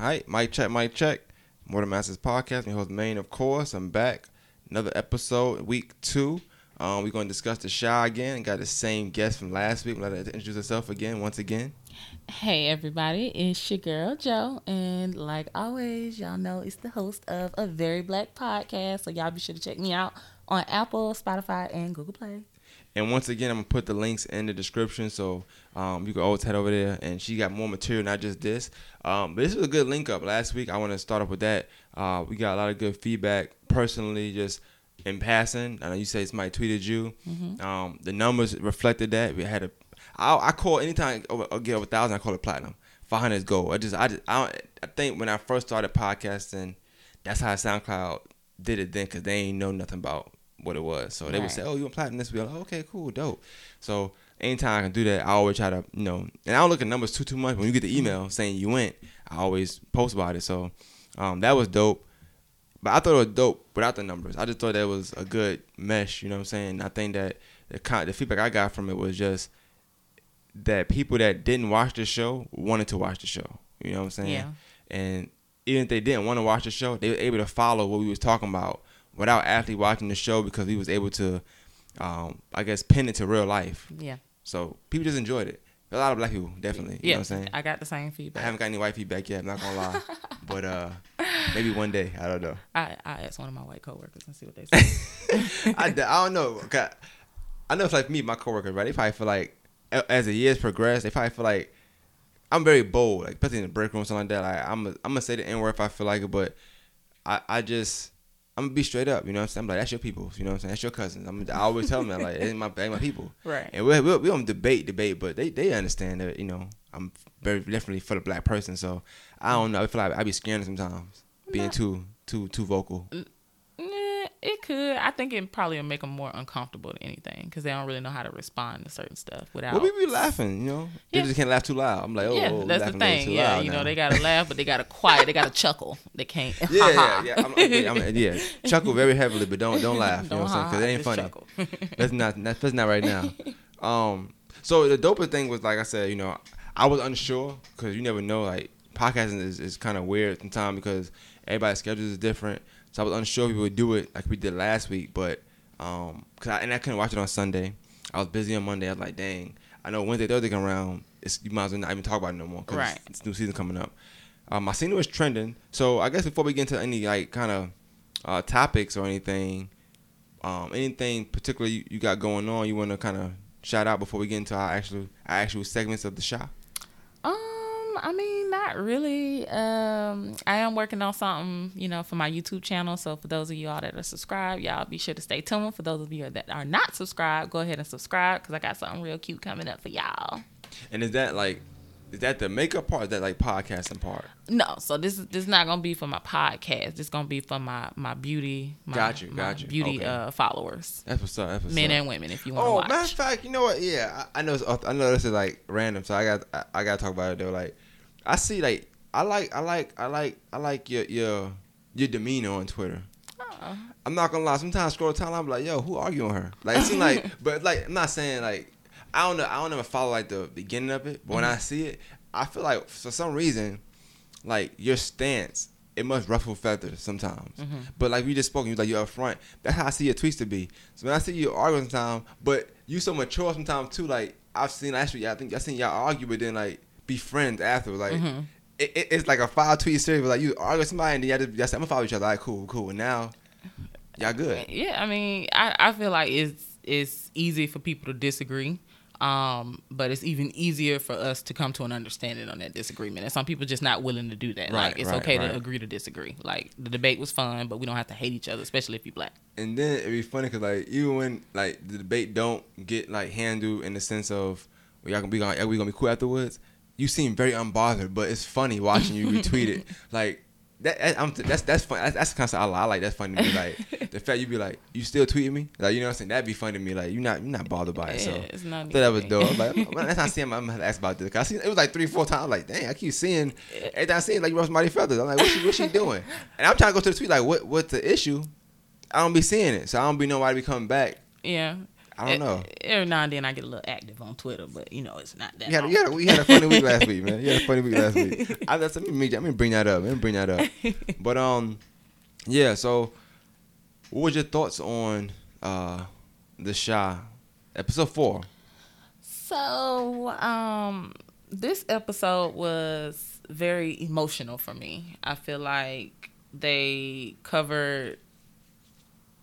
All right, mic check, mic check. More Than Masters podcast. My host Maine, of course. I'm back. Another episode, week two. Um, we're gonna discuss the Chi again. Got the same guest from last week. Let her introduce herself again, once again. Hey everybody, it's your girl Joe, and like always, y'all know it's the host of a Very Black podcast. So y'all be sure to check me out on Apple, Spotify, and Google Play. And once again, I'm gonna put the links in the description, so um, you can always head over there. And she got more material, not just this. Um, but this was a good link up last week. I want to start off with that. Uh, we got a lot of good feedback personally, just in passing. I know you say somebody tweeted you. Mm-hmm. Um, the numbers reflected that. We had a. I, I call anytime over, I get over a thousand, I call it platinum. Five hundred is gold. I just, I just, I, don't, I think when I first started podcasting, that's how SoundCloud did it then, cause they ain't know nothing about what it was. So they would say, "Oh, you want platinum this week?" Like, okay, cool, dope. So anytime I can do that, I always try to, you know, and I don't look at numbers too too much. When you get the email saying you went, I always post about it. So um, that was dope. But I thought it was dope without the numbers. I just thought that was a good mesh. You know what I'm saying? I think that the kind, the feedback I got from it was just that people that didn't watch the show wanted to watch the show. You know what I'm saying? Yeah. And even if they didn't want to watch the show, they were able to follow what we was talking about without actually watching the show because we was able to, um, I guess, pin it to real life. Yeah, So people just enjoyed it. A lot of black people, definitely. You yeah. know what I'm saying? I got the same feedback. I haven't got any white feedback yet. I'm not gonna lie, but uh, maybe one day. I don't know. I I asked one of my white coworkers and see what they say. I, I don't know. I know it's like me, my coworkers, right? They probably feel like as the years progress, they probably feel like I'm very bold, like especially in the break room, or something like that. Like I'm, a, I'm gonna say the n word if I feel like it, but I, I just, I'm gonna be straight up. You know what I'm saying? I'm like, that's your people. You know what I'm saying? That's your cousins. I'm, I always tell them that, like, ain't my, ain't my people. right. And we we we don't debate debate, but they they understand that you know I'm very definitely for the black person. So I don't know. I feel like I be scared sometimes being too too too vocal. It could. I think it probably will make them more uncomfortable than anything because they don't really know how to respond to certain stuff without. Well, we be laughing, you know. They just can't laugh too loud. I'm like, oh, yeah, oh, that's the laughing a little thing. too Yeah, you know they gotta laugh, but they gotta quiet. They gotta chuckle. They can't. Yeah, yeah, yeah. I'm, I'm, I'm, yeah. Chuckle very heavily, but don't don't laugh. You know what I'm saying? Because it ain't funny. That's not that's, that's not right now. Um, so the dopest thing was like I said, you know, I was unsure because you never know. Like podcasting is, is kind of weird sometimes because everybody's schedules is different. So I was unsure if we would do it like we did last week, but um, cause I, and I couldn't watch it on Sunday. I was busy on Monday. I was like, dang. I know Wednesday, Thursday come around. It's you might as well not even talk about it no more because Right. it's new season coming up. Um, I seen it was trending. So I guess before we get into any like kind of uh, topics or anything, um, anything particular you, you got going on, you want to kind of shout out before we get into our actual our actual segments of the show? Um, I mean, not really. Um, I am working on something, you know, for my YouTube channel. So for those of you all that are subscribed, y'all be sure to stay tuned. For those of you that are not subscribed, go ahead and subscribe because I got something real cute coming up for y'all. And is that like, is that the makeup part? Or is that like podcasting part? No, so this is this is not gonna be for my podcast. This gonna be for my my beauty, my, Got you, my got you. beauty Okay. uh followers, That's what's up. That's what's men up. and women. If you want to Oh, watch, matter of fact, you know what? Yeah, I, I know. It's, I know this is like random, so I got I, I got to talk about it though. Like, I see like I like I like I like I like your your your demeanor on Twitter. Oh. I'm not gonna lie. Sometimes I scroll the timeline, I'm like, yo, who arguing her? Like it seems like, but like I'm not saying like I don't know. I don't ever follow like the beginning of it, but when I mm-hmm. see it, I feel like for some reason, like your stance, it must ruffle feathers sometimes. Mm-hmm. But like we just spoke, you like you're up front. That's how I see your tweets to be. So when I see you arguing sometimes, but you so mature sometimes too. Like I've seen actually, I think I seen y'all argue, but then like be friends after. Like mm-hmm. it, it, it's like a five tweet series. But like you argue with somebody and then y'all just, y'all say, I'm gonna follow each other. Like cool, cool. And now y'all good. Yeah, I mean, I, I feel like it's it's easy for people to disagree. Um, but it's even easier for us to come to an understanding on that disagreement. And some people just not willing to do that. Right, like it's right, okay right. to agree to disagree. Like the debate was fun, but we don't have to hate each other, especially if you're black. and then it'd be funny because like even when like the debate don't get like handled in the sense of well, y'all gonna be gonna we gonna be cool afterwards. You seem very unbothered, but it's funny watching you retweet it. Like that, I'm, that's that's fun. That's, that's the kind of I like. I like. That's funny to me. Like the fact you be like, you still tweeting me, like you know what I'm saying. That'd be funny to me. Like you not you not bothered by it. So Yeah, it's not I thought that was dope. Like, that's not seeing. I'm gonna ask about this. 'Cause I seen it was like three, four times. I'm like, dang, I keep seeing. Every time I see it, like you mighty feathers. I'm like, what's she, what's she doing? And I'm trying to go to the tweet like, what what's the issue? I don't be seeing it, so I don't be know why they be coming back. Yeah. I don't know. Every now and then I get a little active on Twitter, but you know it's not that. Had, often. had, a, we had a funny week last week, man. You had a funny week last week. I, that's, let me let me bring that up. Let me bring that up. But um, yeah. So, what was your thoughts on uh the Chi episode four? So, um, this episode was very emotional for me. I feel like they covered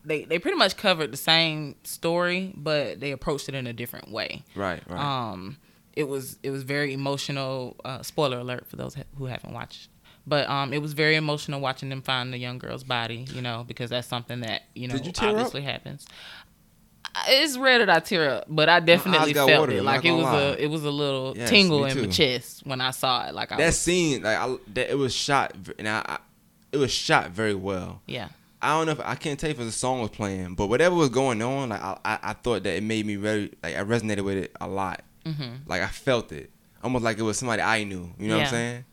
they they pretty much covered the same story, but they approached it in a different way. Right, right. Um, it was it was very emotional. Uh, spoiler alert for those who haven't watched. But um, it was very emotional watching them find the young girl's body, you know, because that's something that you know you tear up? obviously happens. It's rare that I tear up, but I definitely felt it. Like it was lie. a it was a little Yes, tingle in my chest when I saw it. Like I that was, scene, like I, that, it was shot, and I, I, it was shot very well. yeah, I don't know if I can't tell if the song was playing, but whatever was going on, like I, I, I thought that it made me very, like I resonated with it a lot. hmm Like I felt it, almost like it was somebody I knew. You know what I'm saying?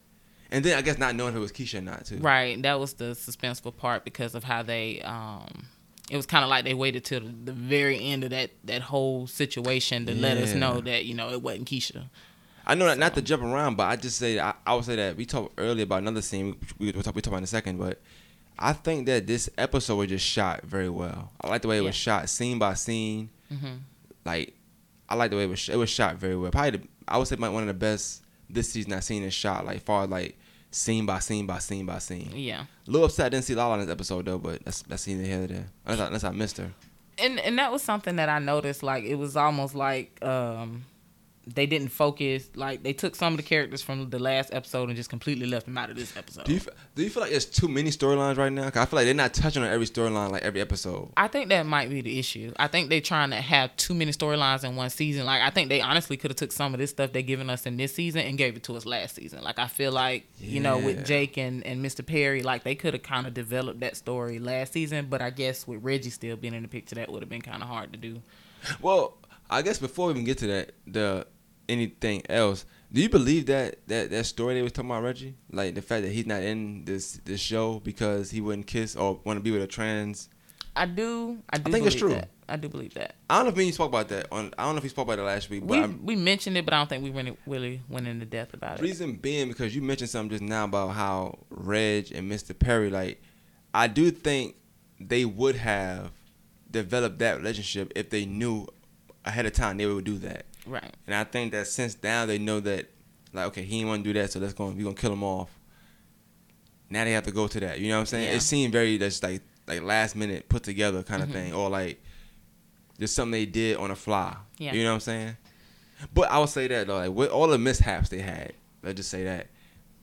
And then I guess not knowing if it was Keisha or not too. right. That was the suspenseful part because of how they um. It was kind of like they waited till the, very end of that, that whole situation to let us know that you know it wasn't Keisha. I know that not to jump around, but I just say I, I would say that we talked earlier about another scene. We we talk we talk about in a second, but I think that this episode was just shot very well. I like the way it was shot, scene by scene. hmm Like I like the way it was. sh- It was shot very well. Probably the, I would say my, one of the best this season I've seen is shot. Like far like scene by scene by scene by scene. Yeah. A little upset I didn't see Lala in this episode though, but that's that's neither here nor there. Unless I, unless I missed her. and and that was something that I noticed. Like it was almost like um, they didn't focus. Like they took some of the characters from the last episode and just completely left them out of this episode. Do you f- do you feel like there's too many storylines right now? Cause I feel like they're not touching on every storyline like every episode. I think that might be the issue. I think they're trying to have too many storylines in one season. Like I think they honestly could have took some of this stuff they're giving us in this season and gave it to us last season. Like I feel like you know with Jake and and Mr. Perry, like they could have kind of developed that story last season. But I guess with Reggie still being in the picture, that would have been kind of hard to do. Well, I guess before we even get to that, the anything else, do you believe that that that story they was talking about Reggie, like the fact that he's not in this this show because he wouldn't kiss or want to be with a trans? I do. I do. think it's true. That. I do believe that. I don't know if you spoke about that on. I don't know if he spoke about it last week, but We I'm, we mentioned it, but I don't think we really really went into depth about it. reason being because you mentioned something just now about how Reg and Mr. Perry, like, I do think they would have developed that relationship if they knew ahead of time they would do that. Right. And I think that since now they know that, like, okay, he didn't want to do that, so let's go. We gonna kill him off. Now they have to go to that. You know what I'm saying? Yeah. It seemed very just like like last minute put together kind of Mhm. thing, or like just something they did on the fly. Yeah. You know what I'm saying? But I would say that though, like with all the mishaps they had, let's just say that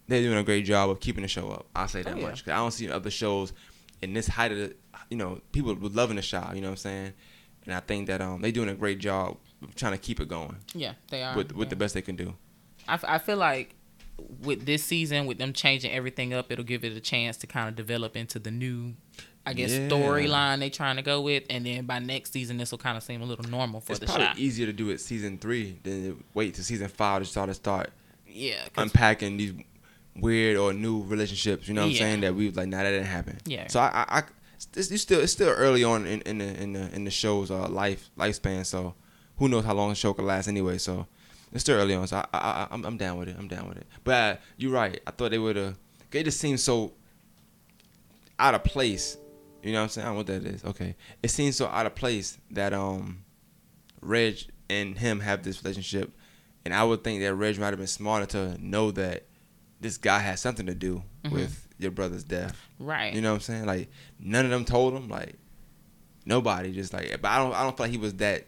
they're doing a great job of keeping the show up. I'll say that Oh, yeah. much. 'Cause I don't see other shows in this height of the, you know, people were loving the show. You know what I'm saying? And I think that um they're doing a great job trying to keep it going Yeah, they are. with with yeah. the best they can do. I, f- I feel like with this season, with them changing everything up, it'll give it a chance to kind of develop into the new, I guess, Yeah. storyline they're trying to go with. And then by next season, this will kind of seem a little normal for it's the probably shot. easier to do it season three than to wait to season five to start to start Yeah. unpacking these weird or new relationships. You know what I'm Yeah. saying? That we like, nah, that didn't happen. Yeah. So I, I, I it's, it's still it's still early on in, in the in the in the show's uh, life lifespan. So who knows how long the show could last anyway? So it's still early on. So I, I, I I'm, I'm down with it. I'm down with it. But uh, you're right. I thought they would have. They just seemed so out of place. You know what I'm saying? I don't know what that is. Okay. It seems so out of place that um Reg and him have this relationship. And I would think that Reg might have been smarter to know that this guy has something to do Mhm. with your brother's death. right. You know what I'm saying? Like none of them told him. Like nobody. Just like, but I don't. I don't feel like he was that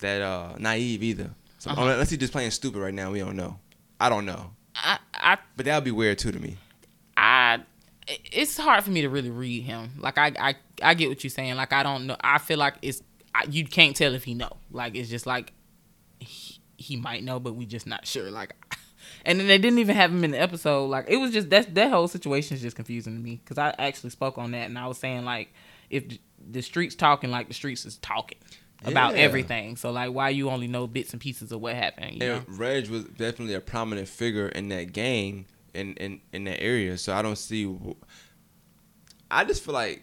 that uh naive either. So Uh-huh. unless he's just playing stupid right now, we don't know. I don't know. I, I, But that would be weird too to me. I, it's hard for me to really read him. Like I, I, I get what you're saying. Like I don't know. I feel like it's I, you can't tell if he know. Like it's just like he, he might know, but we just not sure. Like, and then they didn't even have him in the episode. Like it was just that that whole situation is just confusing to me because I actually spoke on that and I was saying like if the streets talking like the streets is talking about Yeah. everything. So like why you only know bits and pieces of what happened. You know? And Reg was definitely a prominent figure in that gang in in in that area. So I don't see. I just feel like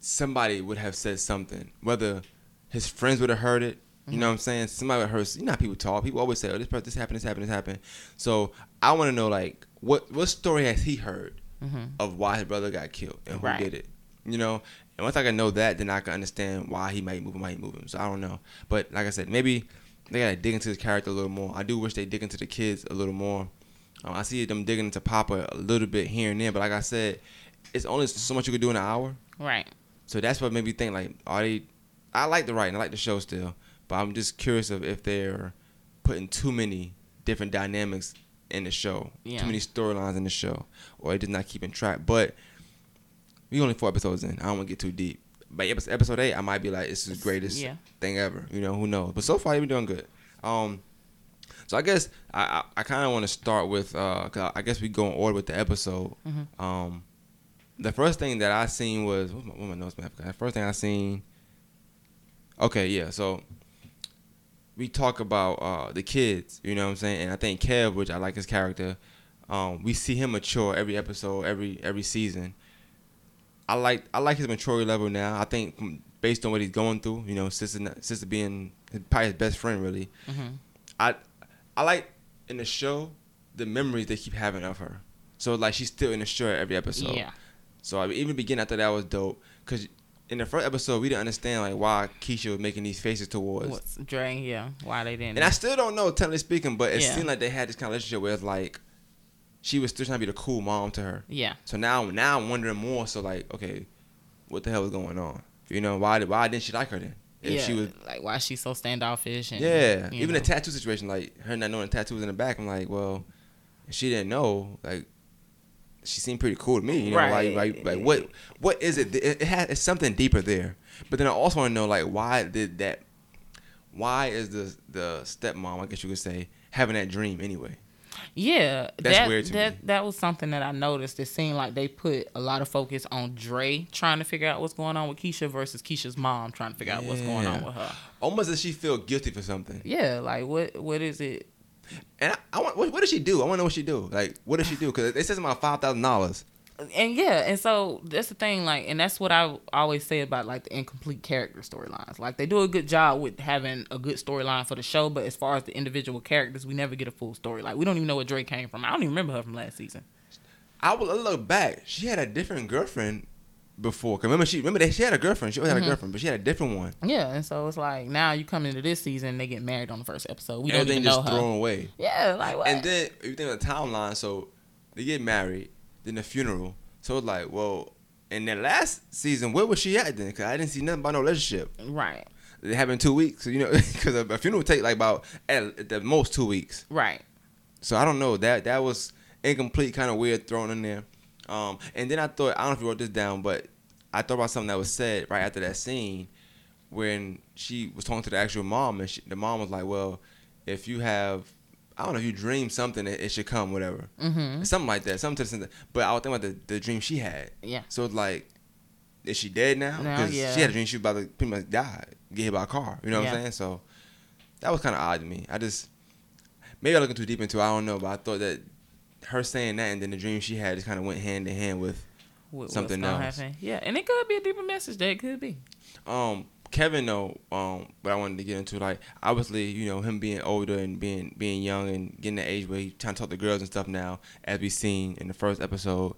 somebody would have said something, whether his friends would have heard it. You know mm-hmm. what I'm saying? Somebody would heard. You know how people talk. People always say, "Oh, this person, this happened, this happened, this happened." So I want to know, like, what what story has he heard mm-hmm. of why his brother got killed and who Right. did it? You know. And once I can know that, then I can understand why he might move him, why he move him. So I don't know. But like I said, maybe they gotta dig into his character a little more. I do wish they dig into the kids a little more. Um, I see them digging into Papa a little bit here and there, but like I said, it's only so much you can do in an hour. Right. So that's what made me think like, are they? I like the writing, I like the show still, but I'm just curious of if they're putting too many different dynamics in the show, Yeah. too many storylines in the show, or they're just not keeping track. But we only four episodes in. I don't want to get too deep. But episode eight, I might be like, this is the greatest Yeah. thing ever. You know, who knows? But so far, you've been doing good. Um, so I guess I I, I kind of want to start with uh, 'cause I guess we go in order with the episode. Mm-hmm. Um, the first thing that I seen was what my, what my notes map. The first thing I seen. Okay, yeah. So we talk about uh, the kids. You know what I'm saying? And I think Kev, which I like his character. Um, we see him mature every episode, every every season. I like I like his maturity level now. I think from- based on what he's going through, you know, sister sister being his- probably his best friend, really. Mm-hmm. I I like in the show the memories they keep having of her. So like she's still in the show every episode. yeah. So I mean, even beginning, I thought that was dope because in the first episode we didn't understand like why Keisha was making these faces towards. What's Dre? Yeah. Why they didn't? And I still don't know, technically speaking, but it Yeah. seemed like they had this kind of relationship where it's like she was still trying to be the cool mom to her. yeah. So now, now I'm wondering more. So like, okay, what the hell is going on? You know, why did why didn't she like her then? If yeah. she was like why she's so standoffish and Yeah, even know. the tattoo situation, like her not knowing the tattoo was in the back. I'm like, well, she didn't know. Like, she seemed pretty cool to me. You know, Right. like, like, like what, what is it? It, it has it's something deeper there. But then I also want to know, like, why did that? Why is the the stepmom, I guess you could say, having that dream anyway? Yeah, That's that, weird that me. that was something that I noticed. It seemed like they put a lot of focus on Dre trying to figure out what's going on with Keisha versus Keisha's mom trying to figure out what's going on with her. Almost as she feel guilty for something. Yeah, like what what is it? And I, I want, what, what does she do? I want to know what she do. Like, what does she do? Because it says about five thousand dollars. And yeah, and so that's the thing. Like, and that's what I always say about like the incomplete character storylines. Like they do a good job with having a good storyline for the show, but as far as the individual characters, we never get a full story. Like we don't even know where Dre came from. I don't even remember her from last season. I will look back. She had a different girlfriend before. 'Cause remember she remember that she had a girlfriend. She always Mm-hmm. had a girlfriend, but she had a different one. Yeah, and so it's like now you come into this season, they get married on the first episode. We don't Everything even know just her. thrown away. Yeah, like what? And then if you think of the timeline, so they get married, then the funeral. So it's like, well, in that last season, where was she at then? Because I didn't see nothing about no relationship. right, It happened two weeks, you know, because a, funeral take like about at, at the most two weeks. right. So I don't know that that was incomplete, kind of weird thrown in there. Um, and then I thought I don't know if you wrote this down, but I thought about something that was said right after that scene when she was talking to the actual mom, and she, the mom was like, "Well, if you have, I don't know, if you dream something, it, it should come, whatever, Mm-hmm. something like that, something to the But I was thinking about the, the dream she had. Yeah. So it's like, is she dead now? No, Because yeah. she had a dream she was about to pretty much die, get hit by a car. You know what Yeah. I'm saying? So that was kind of odd to me. I just maybe I'm looking too deep into. it, I don't know, but I thought that her saying that and then the dream she had just kind of went hand in hand with What- Something else. happen. Yeah, and it could be a deeper message. That it could be. um Kevin though. Um, what I wanted to get into like obviously you know him being older and being being young and getting the age where he trying to talk to girls and stuff now as we seen in the first episode.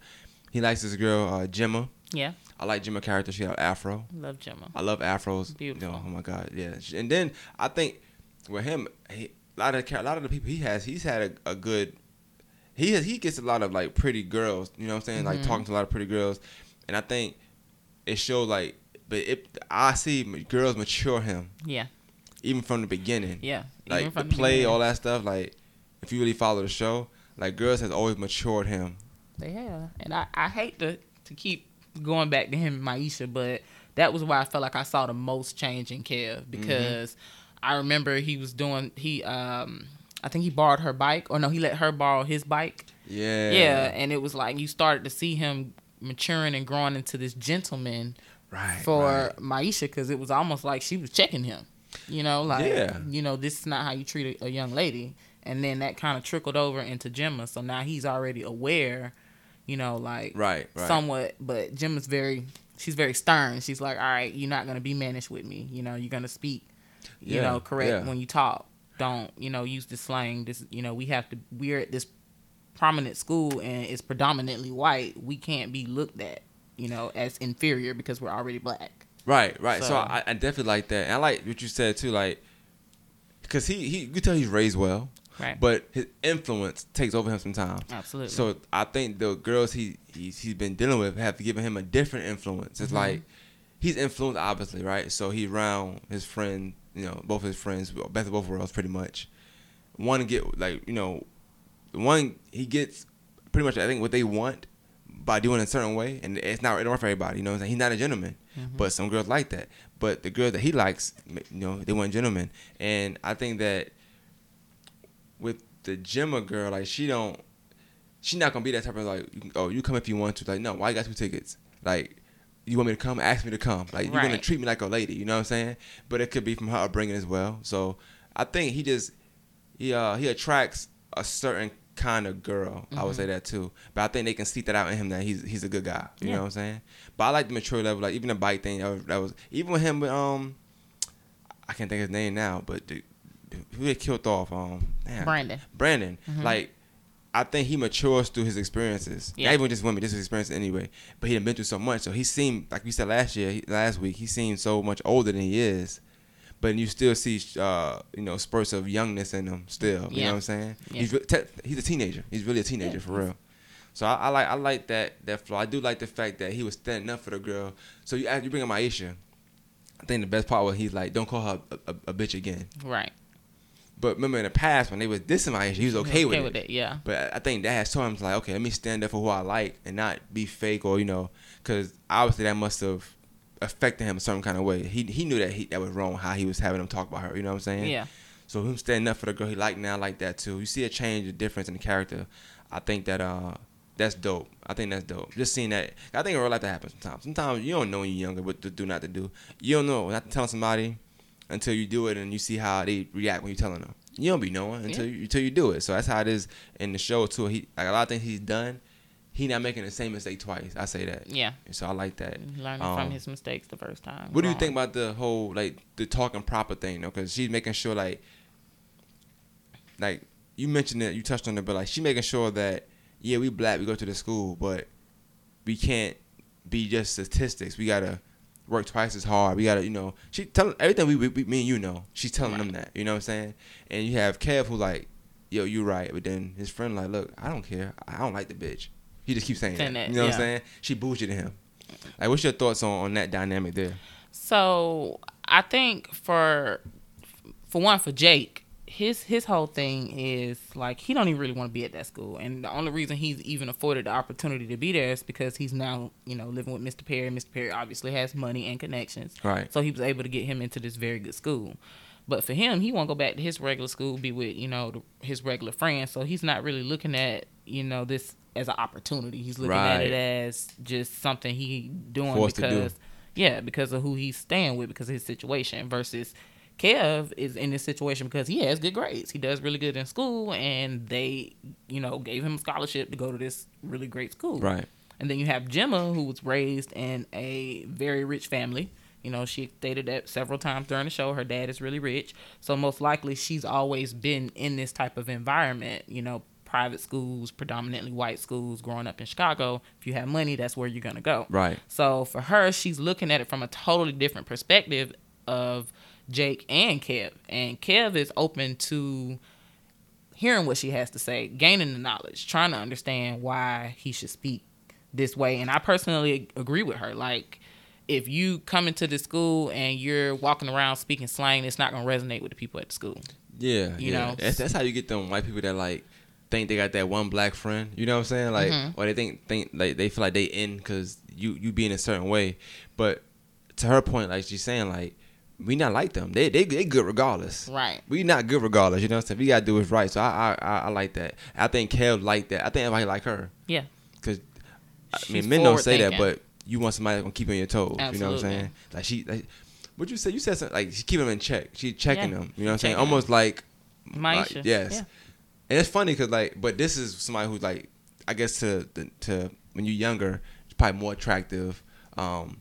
He likes this girl uh, Gemma. Yeah, I like Gemma character. She got afro. love Gemma. I love afros. Beautiful. You know, oh my god, yeah. And then I think with him, he, a lot of a lot of the people he has, he's had a, a good. He has, he gets a lot of like pretty girls. You know what I'm saying? Like Mhm. talking to a lot of pretty girls, and I think it showed like. But it, I see girls mature him Yeah, even from the beginning. yeah. Like Even the play, beginning. all that stuff. Like if you really follow the show, like girls has always matured him. They have, and I, I hate to to keep going back to him and Maisha, but that was why I felt like I saw the most change in Kev because I remember he was doing he um I think he borrowed her bike or no he let her borrow his bike Yeah. yeah, and it was like you started to see him maturing and growing into this gentleman Right. for right. Maisha because it was almost like she was checking him. You know, like Yeah. you know, this is not how you treat a, a young lady. And then that kind of trickled over into Gemma. So now he's already aware, you know, like Right. Right. somewhat. But Gemma's very she's very stern. She's like, all right, you're not gonna be mannish with me. You know, you're gonna speak, you Yeah, know, correct yeah. when you talk. Don't you know use the slang. This you know we have to. We're at this prominent school and it's predominantly white. We can't be looked at, you know, as inferior because we're already black. Right, right. So, So- I, I definitely like that. And I like what you said too, like, because he, he, you tell he's raised well, Right. but his influence takes over him sometimes. Absolutely. So I think the girls he he's, he's been dealing with have given him a different influence. It's Mhm. like he's influenced obviously, right? So he around his friend, you know, both his friends, best of both worlds, pretty much. One get like you know, one he gets pretty much I think what they want by doing it a certain way, and it's not it don't work for everybody. You know, I'm saying? he's not a gentleman, Mhm. but some girls like that. But the girls that he likes, you know, they want gentlemen, and I think that with the Gemma girl, like she don't, she not gonna be that type of like, oh, you come if you want to. Like, no, why you got two tickets? Like, you want me to come? Ask me to come. Like, you're gonna treat me like a lady. You know what I'm saying? But it could be from her upbringing as well. So I think he just he uh he attracts a certain kind of girl. I would say that too. But I think they can see that out in him that he's he's a good guy. You Yeah. know what I'm saying? But I like the mature level. Like even the bike thing. That was, that was even with him. With, um, I can't think of his name now. But the, who they killed off? Um, damn. Brandon. Brandon. Mhm. Like, I think he matures through his experiences. Yeah. Not even just women, just his experiences anyway. But he had been through so much. So he seemed, like we said last year, he, last week, he seemed so much older than he is. But you still see, uh, you know, spurts of youngness in him still. You Yeah. know what I'm saying? Yeah. He's te- he's a teenager. He's really a teenager Yeah. for real. So I, I like I like that that flow. I do like the fact that he was standing up for the girl. So you you bring up Aisha. I think the best part was he's like, don't call her a, a, a bitch again. Right. But remember in the past when they was dissing Aisha, he was okay, with, it. it. Yeah. But I think that has taught him like, okay, let me stand up for who I like and not be fake or you know, because obviously that must have affected him a certain kind of way. He he knew that he that was wrong how he was having him talk about her. You know what I'm saying? Yeah. So him standing up for the girl he liked now like that too. You see a change, a difference in the character. I think that uh that's dope. I think that's dope. Just seeing that. I think in real life that happens sometimes. Sometimes you don't know when you're younger what to do, not to do. You don't know not to tell somebody until you do it and you see how they react when you're telling them. You don't be knowing until you until you do it. So that's how it is in the show too. He like a lot of things he's done. He not making the same mistake twice. I say that. Yeah. So I like that. Learning Um, from his mistakes the first time. What do you think about the whole like the talking proper thing though? Because she's making sure like, like you mentioned it, you touched on it, but like she making sure that yeah we black, we go to the school, but we can't be just statistics. We gotta work twice as hard. We gotta you know she telling everything we, we, we me and you know. She's telling them that you know what I'm saying. And you have Kev who like yo you right, but then his friend like look I don't care I don't like the bitch. He just keeps saying that. that, You know what. I'm saying? She bullshitted him. Like, what's your thoughts on, on that dynamic there? So I think for for one for Jake, his his whole thing is like he don't even really want to be at that school, and the only reason he's even afforded the opportunity to be there is because he's now you know living with Mr. Perry. Mr. Perry obviously has money and connections, Right. so he was able to get him into this very good school. But for him, he won't go back to his regular school, be with you know the, his regular friends. So he's not really looking at you know this as an opportunity. He's looking at it as just something he doing Forced to do. because yeah, because of who he's staying with, because of his situation. Versus Kev is in this situation because he has good grades. He does really good in school, and they, you know, gave him a scholarship to go to this really great school. Right. And then you have Gemma, who was raised in a very rich family. You know, she stated that several times during the show. Her dad is really rich. So most likely she's always been in this type of environment, you know, private schools, predominantly white schools, growing up in Chicago. If you have money, that's where you're going to go. Right. So for her, she's looking at it from a totally different perspective of Jake and Kev. And Kev is open to hearing what she has to say, gaining the knowledge, trying to understand why he should speak this way. And I personally agree with her. Like, if you come into the school and you're walking around speaking slang, it's not going to resonate with the people at the school. Yeah. You yeah. know? that's, that's how you get them white people that like think they got that one black friend. You know what I'm saying? Like, Mhm. or they think think like they feel like they in because you you be in a certain way. But to her point, like she's saying, like we not like them. They they they good regardless. Right. We not good regardless. You know what I'm saying? We gotta do it right. So I I I, I like that. I think Kev like that. I think everybody like her. Yeah. Because I mean, men don't say that, but you want somebody that's gonna keep you on your toes. You know what I'm saying? Like she, like, what you say? You said something like she keep them in check. She checking Yeah. them. You know what I'm saying? Almost like, like, Maisha. yes. Yeah. And it's funny because like, but this is somebody who's like, I guess to to when you're younger, it's probably more attractive. Um,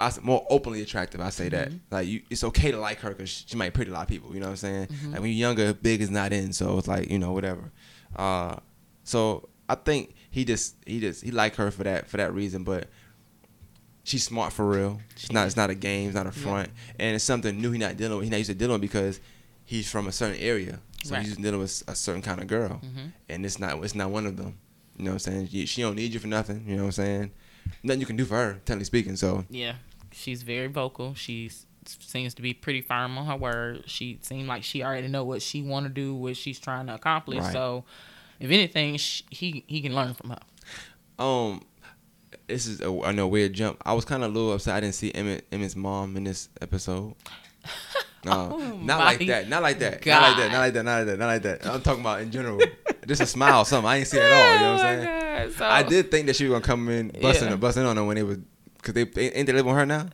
I more openly attractive. I say that Mm-hmm. like you, it's okay to like her because she might pretty a lot of people. You know what I'm saying? Mm-hmm. Like when you're younger, big is not in, so it's like you know whatever. Uh, so I think he just he just he like her for that for that reason, but. She's smart for real. It's not. It's not a game. It's not a front, and it's something new. He's not dealing with. He's not used to dealing with because he's from a certain area, so Right. he's dealing with a certain kind of girl, Mhm. and it's not. It's not one of them. You know what I'm saying? She- She don't need you for nothing. You know what I'm saying? Nothing you can do for her, technically speaking. So Yeah, she's very vocal. She seems to be pretty firm on her word. She seemed like she already know what she want to do, what she's trying to accomplish. Right. So, if anything, sh he he can learn from her. Um, this is a, I know weird jump. I was kind of a little upset. I didn't see Emmett Emmett's mom in this episode. No, Oh not like that. Not like that. Not like that. Not like that. Not like that. Not like that. I'm talking about in general. Just a smile, something. I ain't see it at all. You know what I'm saying? God. So, I did think that she was gonna come in busting Yeah. busting on her when they was because they, ain't they live with her now.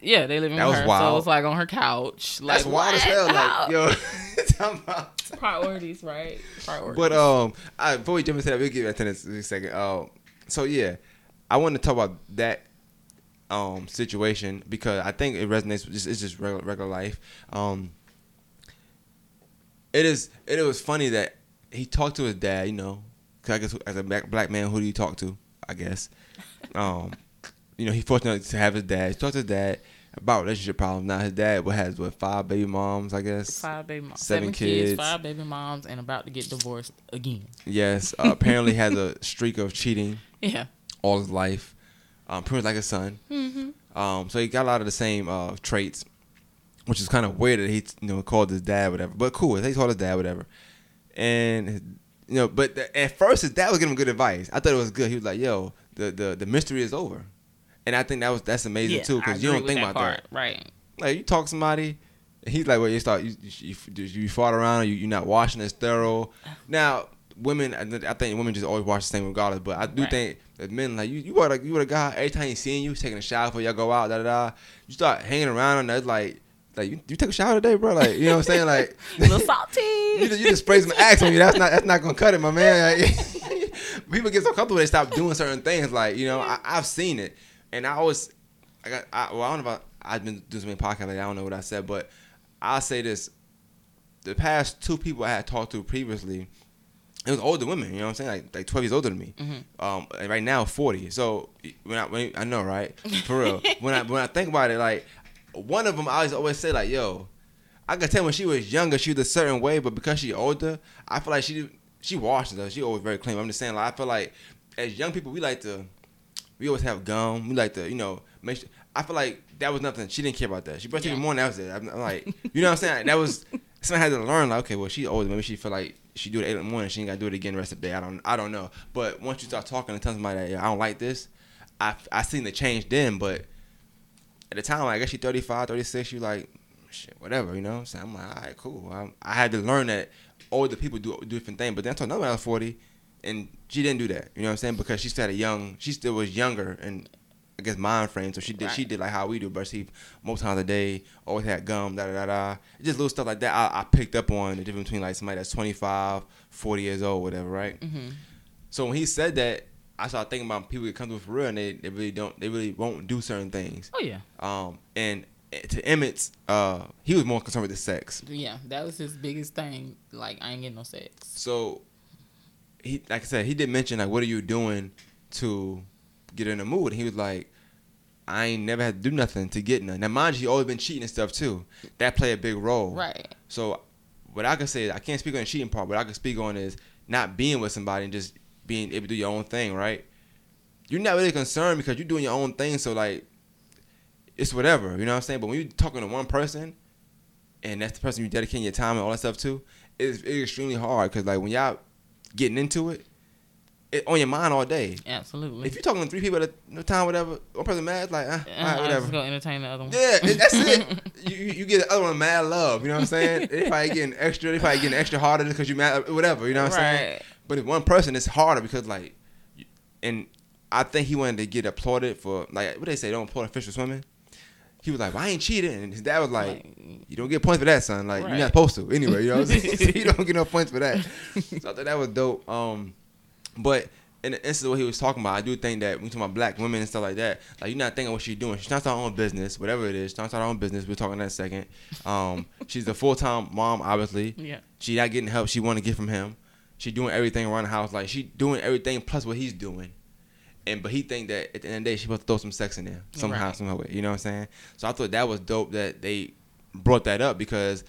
Yeah, they live in That was her, so wild. it's like on her couch. Like That's wild as hell. Like yo, priorities, right? Priorities. But um, I, before we jump into that, we'll get back to this in a second. Uh, so yeah, I want to talk about that um situation because I think it resonates. With just, it's just regular, regular life. Um, it is. It was funny that he talked to his dad. You know, cause I guess as a black, black man, who do you talk to? I guess. Um, you know, he fortunate to have his dad. He talked to his dad about relationship problems. Now his dad what has what five baby moms, I guess. five baby moms, seven seven, kids, kids. five baby moms, and about to get divorced again. Yes, uh, apparently has a streak of cheating Yeah. all his life. Um, pretty much like his son. Mm-hmm. Um, so he got a lot of the same uh, traits, which is kind of weird that he you know called his dad whatever. But cool, he called his dad whatever. And you know, but the, at first his dad was giving him good advice. I thought it was good. He was like, "Yo, the the, the mystery is over," and I think that was that's amazing yeah, too because you don't think about part. that. right? Like you talk to somebody, he's like, "Well, you start you you, you, around, you you're not washing as thorough." Now, women, I I think women just always watch the same regardless. But I do Right. think that men like you, you were like you were a guy. Every time he seeing you, taking a shower before y'all go out, da da da. You start hanging around and that's like. Like you, you took a shower today, bro. Like you know what I'm saying. Like A little salty. you, just, you just spray some axe on you. That's not that's not gonna cut it, my man. Like, people get so comfortable they stop doing certain things. Like you know, I, I've seen it, and I always, I got, I, well, I don't know if I, I've been doing so many podcasts. Like, I don't know what I said, but I'll say this: the past two people I had talked to previously, it was older women. You know what I'm saying? Like like 12 years older than me. Mhm. Um, right now 40. So when I when I know right for real. when I when I think about it, like one of them, I always always say like, yo. I could tell when she was younger, she was a certain way, but because she older, I feel like she she washes us. She always very clean. I'm just saying, like I feel like as young people, we like to we always have gum. We like to you know make. Sure, I feel like that was nothing. She didn't care about that. She brushed teeth in the Yeah. morning. That was it. I'm, I'm like, you know what I'm saying? That was something I had to learn. Like, okay, well, she older. Maybe she feel like she do it at eight in the morning. She ain't got to do it again the rest of the day. I don't I don't know. But once you start talking and telling somebody that yeah, I don't like this, I I seen the change then. But at the time, I guess she 35, 36. You like shit, whatever, you know. So I'm like, all right, cool. I, I had to learn that older people do, do different things. But then I told another was 40, and she didn't do that. You know what I'm saying? Because she a young, she still was younger, and I guess mind frame. So she did, she did like how we do, brush teeth most times of the day. Always had gum, da da da da. Just little stuff like that. I, I picked up on the difference between like somebody that's 25, 40 years old, whatever, right? hmm So when he said that, I started thinking about people that come through for real, and they, they really don't, they really won't do certain things. Oh yeah, Um, and to Emmett's, uh, he was more concerned with the sex. yeah. That was his biggest thing. Like I ain't getting no sex. So he, like I said, he did mention like, what are you doing to get in the mood? And he was like, I ain't never had to do nothing to get none. Now, mind you, he always been cheating and stuff too. That play a big role. Right. So what I can say is I can't speak on the cheating part. What I can speak on is not being with somebody and just being able to do your own thing, right? You're not really concerned because you're doing your own thing, so like it's whatever, you know what I'm saying? But when you're talking to one person and that's the person you're dedicating your time and all that stuff to, it's, it's extremely hard because like when y'all getting into it, it on your mind all day. Absolutely. If you're talking to three people at a time, whatever, one person mad, like, ah, all uh, right, I'm whatever. just gonna entertain the other one. Yeah, that's it. you, you get the other one mad love. You know what I'm saying? They probably getting extra. They probably getting extra harder because you mad. Whatever. You know what I'm saying? But if one person, it's harder because like, and I think he wanted to get applauded for like what they say. Don't applaud fish swimming. He was like, well, I ain't cheating, and his dad was like, Like, you don't get points for that, son. Like you're not supposed to anyway. You know what I'm saying? so you don't get no points for that. so I thought that was dope. Um, but in the instance of what he was talking about, I do think that when you talk about black women and stuff like that, like you're not thinking what she's doing. She's start her own business, whatever it is. She's start her own business. We're talking that second. Um, she's a full time mom, obviously. Yeah. She not getting help she want to get from him. She doing everything around the house. Like she doing everything plus what he's doing. And but he think that at the end of the day she supposed to throw some sex in there somehow, Right. somehow. You know what I'm saying? So I thought that was dope that they brought that up because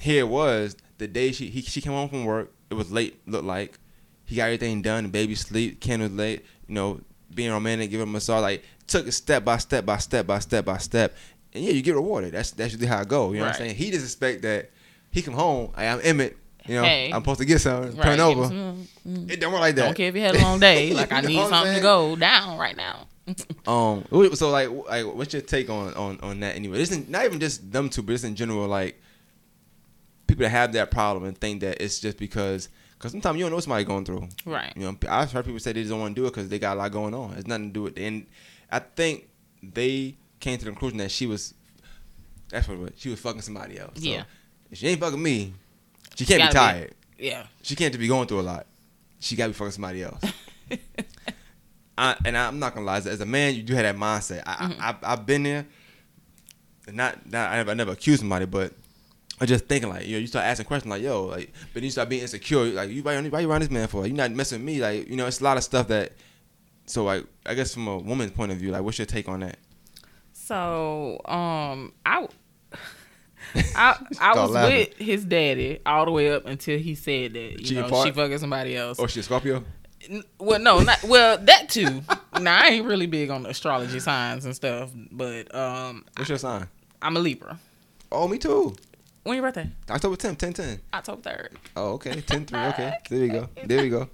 here it was the day she he, she came home from work. It was late. Looked like he got everything done. The baby sleep. Ken was late. You know, being romantic, give him a massage. Like took it step by step by step by step by step. And yeah, you get rewarded. That's that's usually how I go. You know what I'm saying? He just expect that he come home. I am Emmett. You know, Hey. I'm supposed to get something. Right, Turn over. him some- It don't work like that. Don't care if you had a long day. Like I need something to go down right now. Um. So like, like, what's your take on on on that anyway? This isn't not even just them two, but it's in general. Like, people that have that problem and think that it's just because. Because sometimes you don't know what somebody going through. Right. You know, I've heard people say they just don't want to do it because they got a lot going on. It's nothing to do with. The and I think they came to the conclusion that she was. That's what it was. She was fucking somebody else. So Yeah. If she ain't fucking me, she can't be gotta be- tired. Yeah. She can't just be going through a lot. She gotta be fucking somebody else. I, and I'm not gonna lie, as a- man, you do have that mindset. I, Mm-hmm. I, I've been there. Not, not I never, I never accused somebody, but I just thinking like, you know, you start asking questions like, yo, like, but then you start being insecure. Like, you why, why you around this man for? You not messing with me? Like, you know, it's a lot of stuff that. So like, I guess from a woman's point of view, like, what's your take on that? So, um, I, I, I was laughing. with his daddy all the way up until he said that you Cheating know she fucking somebody else. Oh, she a Scorpio? Well, no, not well that too. now I ain't really big on astrology signs and stuff, but um, What's your sign? I'm a Libra. Oh, me too. When your birthday? October 10th, 10 10. October third. Oh, okay. 10 3. Okay. There we go. There we go.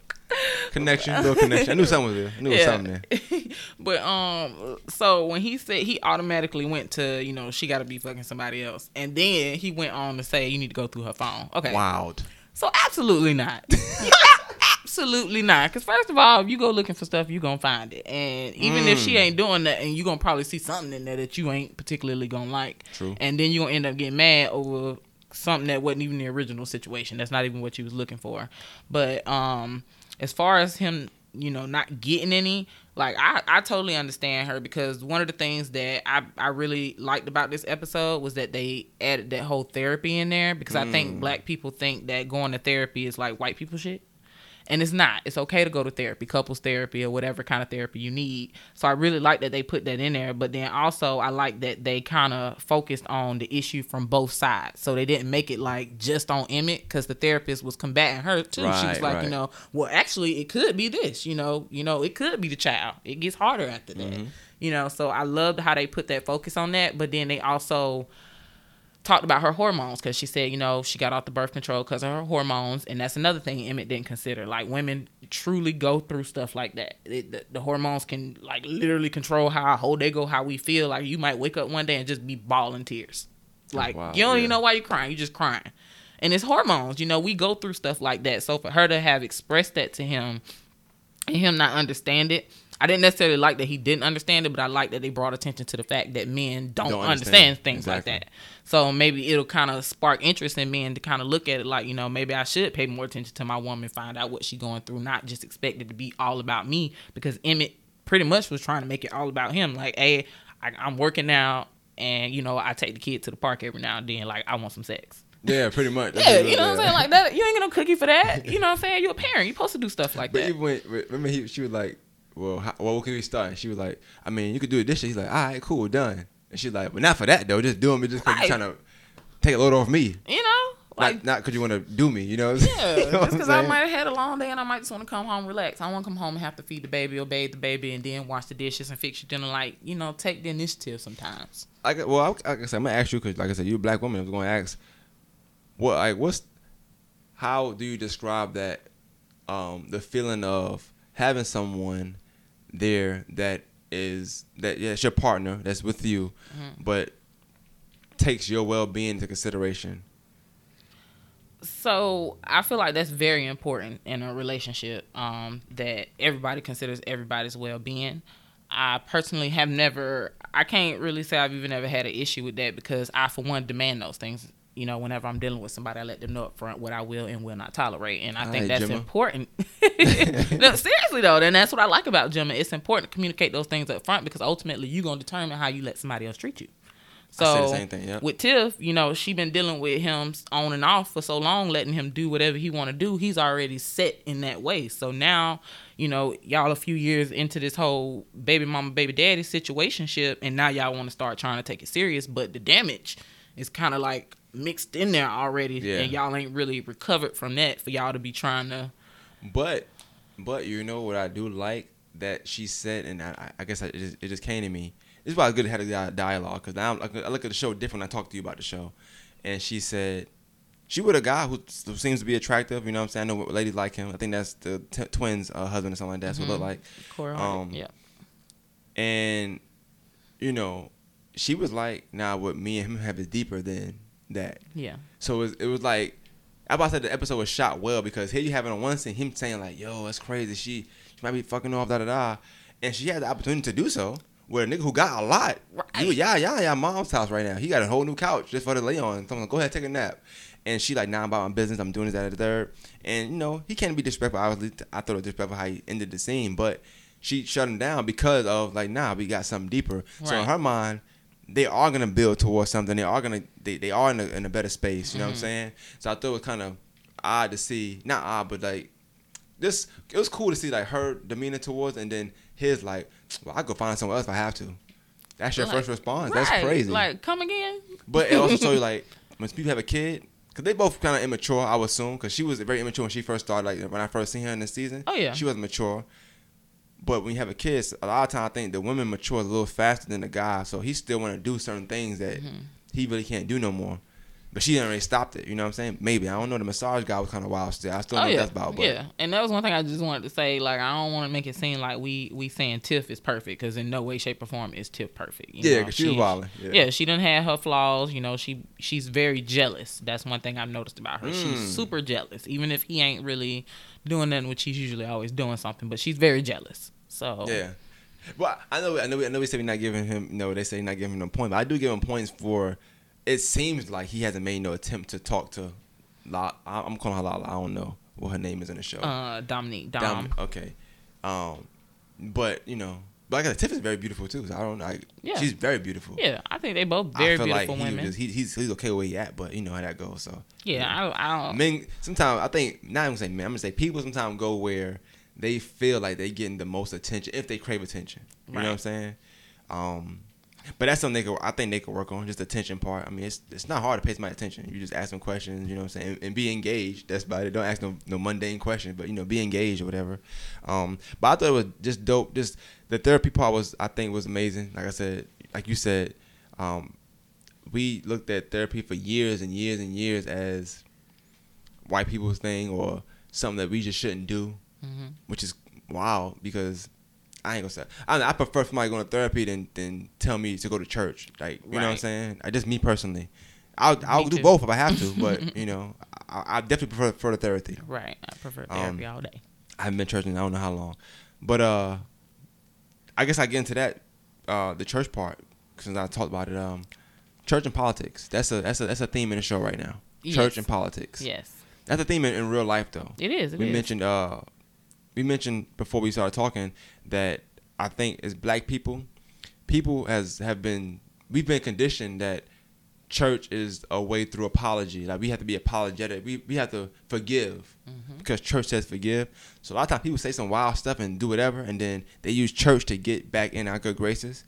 Connection, little connection. I knew something was there. I knew was something there. but um, so when he said he automatically went to you know she got to be fucking somebody else, and then he went on to say you need to go through her phone. Okay, Wild. so absolutely not. absolutely not. Because first of all, if you go looking for stuff, you gonna find it, and even if Mm. she ain't doing that, and you gonna probably see something in there that you ain't particularly gonna like. True. And then you gonna end up getting mad over something that wasn't even the original situation. That's not even what you was looking for. But um, as far as him, you know, not getting any, like I, I totally understand her because one of the things that I, I really liked about this episode was that they added that whole therapy in there because I think black people think that going to therapy is like white people shit. And it's not. It's okay to go to therapy, couples therapy, or whatever kind of therapy you need. So I really like that they put that in there. But then also, I like that they kind of focused on the issue from both sides. So they didn't make it like just on Emmett because the therapist was combating her too. she was like, right. you know, well, actually, it could be this. You know, you know, it could be the child. It gets harder after that. Mm-hmm. You know, so I loved how they put that focus on that. But then they also talked about her hormones because she said, you know, she got off the birth control because of her hormones, and that's another thing Emmett didn't consider. Like women truly go through stuff like that. It, the, the hormones can like literally control how our whole day go, how we feel. Like you might wake up one day and just be bawling tears, like wild, you don't yeah. even know why you're crying. You're just crying, and it's hormones. You know, we go through stuff like that. So for her to have expressed that to him and him not understand it. I didn't necessarily like that he didn't understand it, but I like that they brought attention to the fact that men don't, Don't understand. understand. things Exactly. like that. So maybe it'll kind of spark interest in men to kind of look at it like, you know, maybe I should pay more attention to my woman, find out what she's going through, not just expect it to be all about me because Emmett pretty much was trying to make it all about him. Like, hey, I, I'm working now, and you know, I take the kid to the park every now and then. Like, I want some sex. Yeah, pretty much. That's Yeah, you know what I'm saying? Like that, you ain't get no cookie for that. You know what I'm saying? You're a parent. You're supposed to do stuff like But that. even when remember he she was like, well, how, well, what can we start? And she was like, I mean, you could do it this. He's like, all right, cool, done. And she's like, but not for that though. Just doing it just because Right. you're trying to take a load off me, You know, like not not because you want to do me. You know? Yeah. You know just because I might have had a long day and I might just want to come home, relax. I want to come home and have to feed the baby or bathe the baby and then wash the dishes and fix your dinner. Like, you know, take the initiative sometimes. Like, well, I, like I said, I'm gonna ask you because, like I said, you're a black woman. I was gonna ask, what, like, what's, how do you describe that, um, the feeling of having someone there that is that yeah, it's your partner that's with you, Mm-hmm. but takes your well being into consideration. So I feel like that's very important in a relationship. Um, that everybody considers everybody's well being. I personally have never. I can't really say I've even ever had an issue with that because I, for one, demand those things you know, whenever I'm dealing with somebody, I let them know up front what I will and will not tolerate. And I All think right, that's Gemma. important. no, seriously though, and that's what I like about Gemma. It's important to communicate those things up front because ultimately you're gonna determine how you let somebody else treat you. So I say the same thing, yep. with Tiff, you know, she been dealing with him on and off for so long, letting him do whatever he want to do. He's already set in that way. So now, you know, y'all a few years into this whole baby mama, baby daddy situationship, and now y'all want to start trying to take it serious. But the damage is kind of like mixed in there already, Yeah. and y'all ain't really recovered from that for y'all to be trying to. But, but you know what I do like that she said, and I, I guess I, it, just, it just came to me. This is why it's good to have a dialogue because now I'm, I look at the show different. When I talk to you about the show, and she said she with a guy who who seems to be attractive. You know what I'm saying? I know ladies like him. I think that's the t- twins' uh, husband or something like that. So it look like. Corey Um, yeah. And you know, she was like, "Nah, what me and him have is deeper than that." Yeah. So it was, it was like, I about say the episode was shot well because here you have it on one scene, him saying like, "Yo, that's crazy. She, she might be fucking off, da da da," and she had the opportunity to do so. With a nigga who got a lot, Right. you yeah yeah yeah mom's house right now. He got a whole new couch just for the lay on. Someone go ahead take a nap, and she like, "Nah, I'm about my business. I'm doing this, that, and the third. And you know he can't be disrespectful. Obviously, I thought it was disrespectful how he ended the scene, but she shut him down because of like, nah, we got something deeper. So in her mind, they are gonna build towards something. They are gonna they, they are in a, in a better space. You know what I'm mm-hmm. saying? So I thought it was kind of odd to see, not odd, but like this. It was cool to see like her demeanor towards, and then his like, well, I go find somewhere else if I have to. That's your Like, first response. That's crazy. Like, come again? But it also show you like when people have a kid, because they both kind of immature, I would assume, because she was very immature when she first started. Like when I first seen her in this season, Oh, yeah. she was mature. But when you have a kid, a lot of times I think the women mature a little faster than the guy, so he still want to do certain things that Mm-hmm. he really can't do no more. But she didn't really stop it. You know what I'm saying? Maybe I don't know. The massage guy was kind of wild still. I still don't Oh know yeah, that's about. But yeah, and that was one thing I just wanted to say. Like, I don't want to make it seem like we we saying Tiff is perfect because in no way, shape, or form is Tiff perfect. You yeah, because she was wilding. Yeah. Yeah. she didn't have her flaws. You know, she she's very jealous. That's one thing I've noticed about her. Mm. She's super jealous, even if he ain't really doing nothing, which he's usually always doing something. But she's very jealous. So Yeah. Well, I know, I know, I know. We say we're not giving him. No, they say not giving him no points. But I do give him points for. It seems like he hasn't made no attempt to talk to. La, I- I'm calling her Lala. I don't know what her name is in the show. uh, Dominique, Dom, Dom- Okay. Um, but you know, but like I said, Tiff is very beautiful too. So I don't like. Yeah. She's very beautiful. yeah, I think they both very I feel beautiful like he women. was- he, he's he's okay where he at, but you know how that goes. So yeah, I, I don't. men sometimes I think not even say men. I'm gonna say people sometimes go where they feel like they getting the most attention if they crave attention. You know what I'm saying? Um, but that's something they could, I think they could work on just the attention part. I mean, it's it's not hard to pay somebody attention. You just ask them questions. You know what I'm saying? And, and be engaged. That's about it. Don't ask no no mundane questions, but you know, be engaged or whatever. Um, but I thought it was just dope. Just the therapy part was I think was amazing. Like I said, like you said, um, we looked at therapy for years and years and years as white people's thing or something that we just shouldn't do, Mhm. which is wild because I ain't gonna say I, I prefer somebody going to therapy than than tell me to go to church. Like you know what I'm saying? I just me personally. I'll I'll do both if I have to, but you know, I, I definitely prefer, prefer the therapy. Right, I prefer Um, therapy all day. I haven't been to church in I don't know how long, but uh, I guess I get into that uh the church part since I talked about it. Um, church and politics. That's a that's a that's a theme in the show right now. Church Yes. and politics. Yes, That's a theme in, in real life though. it is. It we is. mentioned uh we mentioned before we started talking that I think as black people, people has have been we've been conditioned that church is a way through apology. Like we have to be apologetic. We we have to forgive Mm-hmm. because church says forgive. So a lot of times people say some wild stuff and do whatever, and then they use church to get back in our good graces.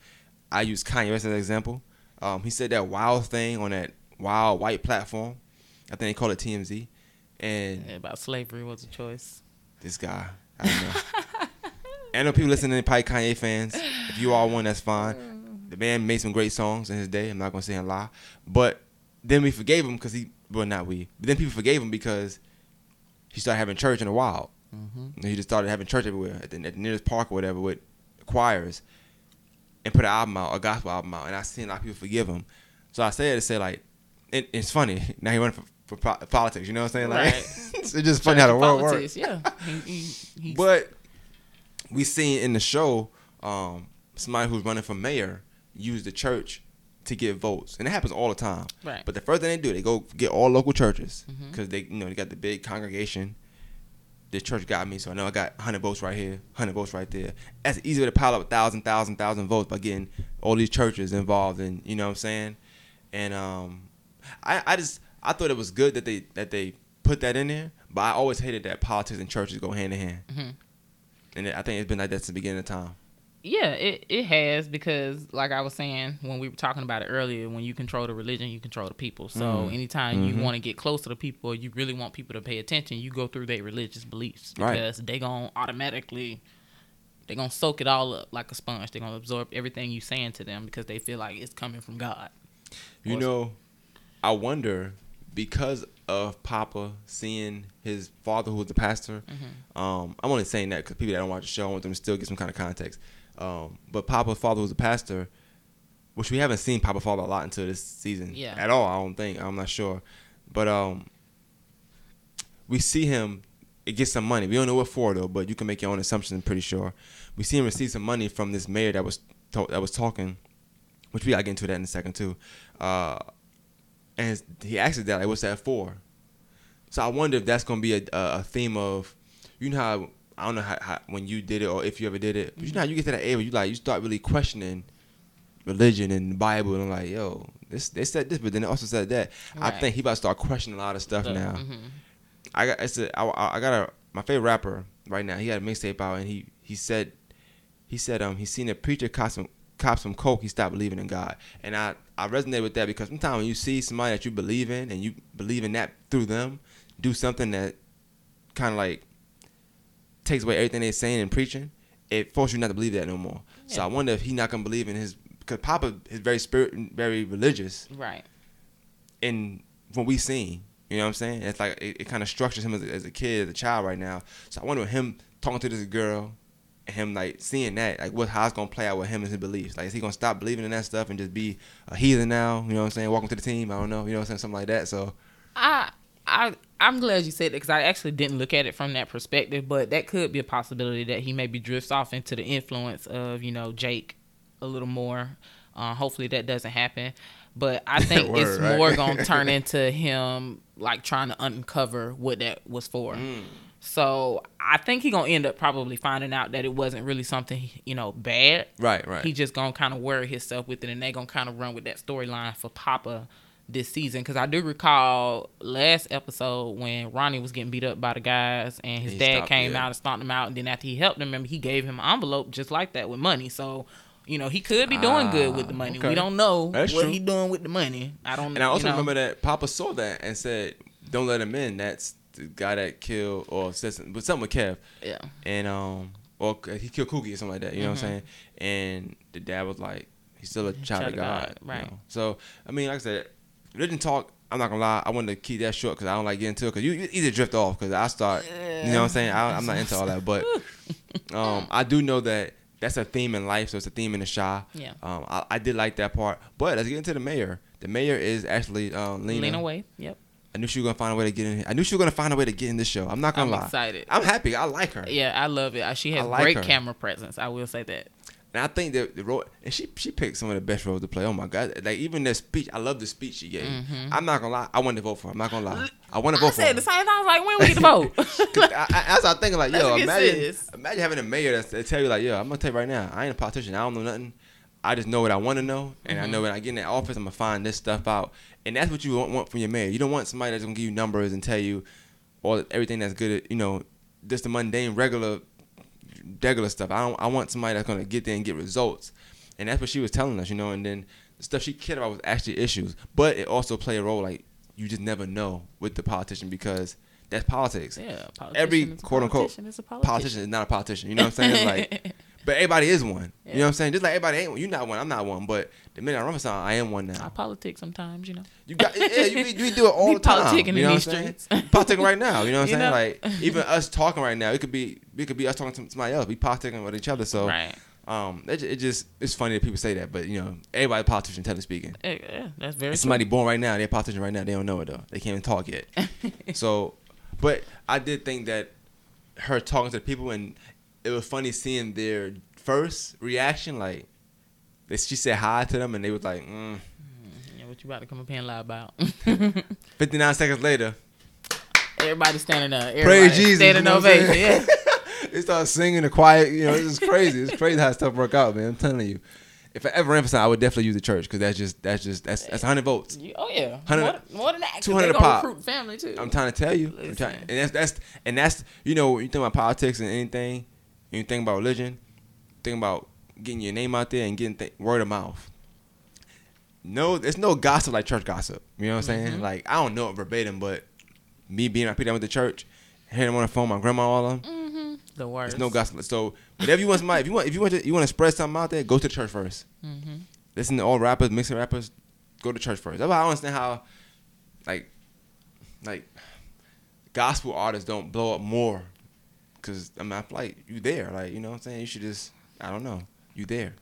I use Kanye West as an example. Um, he said that wild thing on that wild white platform. I think they call it TMZ. And Yeah, about slavery was a choice. this guy. I don't know. I know people listening to probably Kanye fans. If you are one, that's fine. The man made some great songs in his day. I'm not gonna say a lie, but then we forgave him because he. Well, not we. But then people forgave him because he started having church in the wild. Mm-hmm. He just started having church everywhere at the, at the nearest park or whatever with choirs, and put an album out, a gospel album out. And I seen a lot of people forgive him. So I said to say like, it, it's funny. Now he running for, for po- politics. You know what I'm saying? Like, Right. it's just funny how the world works. Yeah, he, he, But we seen in the show um, somebody who's running for mayor use the church to get votes, and it happens all the time. Right. But the first thing they do, they go get all local churches because they, you know, they got the big congregation. The church got me, so I know I got 100 votes right here, 100 votes right there. That's way to pile up a thousand, thousand, thousand votes by getting all these churches involved, and you know what I'm saying. And um, I, I just I thought it was good that they that they put that in there, but I always hated that politics and churches go hand in hand, Mhm. and I think it's been like that since the beginning of time. Yeah, it, it has because like I was saying when we were talking about it earlier, when you control the religion, you control the people. So Mhm. anytime Mhm. you want to get close to the people or you really want people to pay attention, you go through their religious beliefs Right. because they gonna automatically they gonna soak it all up like a sponge. They're gonna absorb everything you saying to them because they feel like it's coming from God. You know, I wonder because of Papa seeing his father, who was the pastor. Mm-hmm. Um, I'm only saying that because people that don't watch the show I want them to still get some kind of context. Um, but Papa's father was a pastor, which we haven't seen Papa father a lot until this season Yeah. at all. I don't think. I'm not sure, but um, we see him get some money. We don't know what for though, but you can make your own assumptions. I'm pretty sure. We see him receive some money from this mayor that was to- that was talking, which we gotta get into that in a second too. Uh, and he asked his dad, like, "What's that for?" So I wonder if that's gonna be a, a, theme of, you know how I don't know how, how when you did it or if you ever did it, but you know how you get to that age where you like you start really questioning religion and the Bible and I'm like, yo, this they said this, but then they also said that. I think he about to start questioning a lot of stuff now. Mhm. I got it's a, I, I got a my favorite rapper right now. He had a mixtape out and he he said he said um he seen a preacher cop some cop some coke. He stopped believing in God, and I I resonate with that because sometimes when you see somebody that you believe in and you believe in that through them, do something that kind of like takes away everything they're saying and preaching, it forces you not to believe that no more. So I wonder if he's not gonna believe in his because Papa is very spirit very religious Right. And what we seen. You know what I'm saying? It's like it, it kind of structures him as a, as a kid, as a child right now. So I wonder him talking to this girl him like seeing that, like what how it's gonna play out with him and his beliefs. Like is he gonna stop believing in that stuff and just be a heathen now? You know what I'm saying? Welcome to the team. I don't know. You know what I'm saying? Something like that. So I I I'm glad you said that because I actually didn't look at it from that perspective, but that could be a possibility that he maybe drifts off into the influence of you know Jake a little more. Uh, hopefully that doesn't happen, but I think Word, it's right? more gonna turn into him like trying to uncover what that was for. Mm. So I think he gonna end up probably finding out that it wasn't really something you know bad. right, right. He just gonna kind of worry himself with it, and they gonna kind of run with that storyline for Papa this season. Because I do recall last episode when Ronnie was getting beat up by the guys, and his He dad stopped, came yeah. out and stomped him out. And then after he helped him, remember he gave him an envelope just like that with money. So. You know he could be doing good with the Ah, money. okay. We don't know That's what true. he doing with the money. I don't. Know. And I also you know. remember that Papa saw that and said, "Don't let him in." That's the guy that killed or said something, but something with Kev. Yeah. and um, or he killed Cookie or something like that. You know what I'm Mhm. saying? And the dad was like, he's still a child, Child of God, God, you right. know? So I mean, like I said, religion talk. I'm not gonna lie. I wanted to keep that short because I don't like getting into it. Because you, you either drift off because I start. You know what I'm saying? I, I'm not into all that, but um, I do know that that's a theme in life. So it's a theme in the Chi. Yeah. Um, I, I did like that part. But let's get into the mayor. The mayor is actually um, Lena. Lean away. Yep. I knew she was gonna find a way to get in. Here. I knew she was gonna find a way to get in this show. I'm not gonna lie. I'm lie. excited. I'm happy. I like her. Yeah, I love it. She has like great her. camera presence. I will say that. And I think that the role, and she she picked some of the best roles to play. Oh my god! Like even the speech, I love the speech she gave. I'm not gonna lie, I wanted to vote for her. I'm not gonna lie, I want to Mm-hmm. I vote for said her. the same thing. I was like, when we get to vote? I, I, as I thinking, like, yo, imagine, serious. imagine having a mayor that's- that tell you, like, yo, I'm gonna tell you right now, I ain't a politician. I don't know nothing. I just know what I want to know, and I mm-hmm. know when I get in that office, I'm gonna find this stuff out. And that's what you want, want from your mayor. You don't want somebody that's gonna give you numbers and tell you all everything that's good. At, you know, just the mundane, regular, regular stuff. I don't. I want somebody that's gonna get there and get results. And that's what she was telling us, you know. And then the stuff she cared about was actually issues, but it also played a role. Like you just never know with the politician because that's politics yeah. every politician is a quote unquote politician is a politician. politician is not a politician. You know what I'm saying? Like, but everybody is one. You know what I'm saying? Just like everybody ain't one. You're not one. I'm not one. But the minute I run for something, I am one I now. politic sometimes, you know. You got yeah. You, you do it all the time. politicking you in know what I'm these saying? streets. Politicking right now. You know what I'm saying? know? Like even us talking right now, it could be it could be us talking to somebody else. We politicking with each other. So right. um, it, it just it's funny that people say that, but you know, everybody politician, technically speaking. Yeah, yeah, that's very Somebody born right now, they're politician right now. They don't know it though. They can't even talk yet. so, but I did think that her talking to the people and it was funny seeing their first reaction. Like, they, she said hi to them and they was like, mm, what you about to come up here and lie about? 59 seconds later, Everybody standing up. Everybody praise Jesus. Standing ovation. Yeah. they start singing the quiet. You know, it's crazy. It's crazy how stuff work out, man. I'm telling you. If I ever emphasize, I would definitely use the church because that's just that's just that's that's 100 votes. Oh yeah. 100 more, than that. 'cause 200 they gonna pop. recruit family too. I'm trying to tell you. I'm trying, and that's that's and that's you know you think about politics and anything, you think about religion, think about getting your name out there and getting th- word of mouth. No, there's no gossip like church gossip. You know what I'm Mm-hmm. saying? Like I don't know it verbatim, but me being I picked up with the church, hearing them on the phone, my grandma, all of them. mm-hmm. The worst. There's no gossip. So whatever you want, somebody, if you want, if you want, to, you want to spread something out there, go to the church 1st Mm-hmm. Listen to all rappers, mixing rappers, go to church first. That's why I don't understand how, like, like, gospel artists don't blow up more. Cause I mean, I feel like you there, like you know what I'm saying. You should just, I don't know, you there.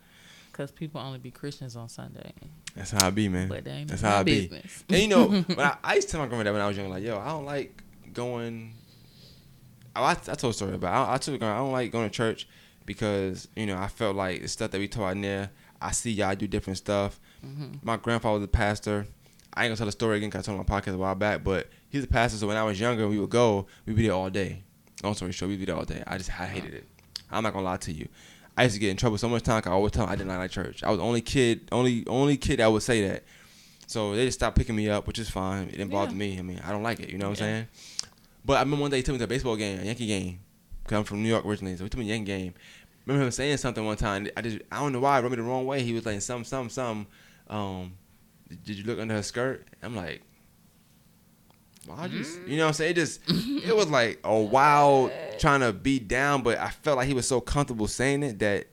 Because people only be Christians on Sunday. That's how I be, man. But they ain't That's how I of be. And you know, when I, I used to tell my grandma that when I was young, like, yo, I don't like going. I, I told a story about. I, I told her I don't like going to church because you know I felt like the stuff that we taught in there. I see y'all do different stuff. Mhm. My grandfather was a pastor. I ain't gonna tell the story again because I told on my podcast a while back. But he's a pastor, so when I was younger, we would go. We'd be there all day. Long story short, we'd be there all day. I just I hated it. I'm not gonna lie to you. I used to get in trouble so much time. 'cause I always tell them I did not like church. I was the only kid, only only kid that would say that. So they just stopped picking me up, which is fine. It didn't bother Yeah. me. I mean, I don't like it. You know what Yeah. I'm saying? But I remember one day he took me to a baseball game, a Yankee game. Cause I'm from New York originally, so he took me to a Yankee game. Remember him saying something one time. I just I don't know why it rubbed me the wrong way. He was like some some some. Um, did you look under her skirt? I'm like, just you know what I'm saying? It just it was like a wild trying to be down, but I felt like he was so comfortable saying it that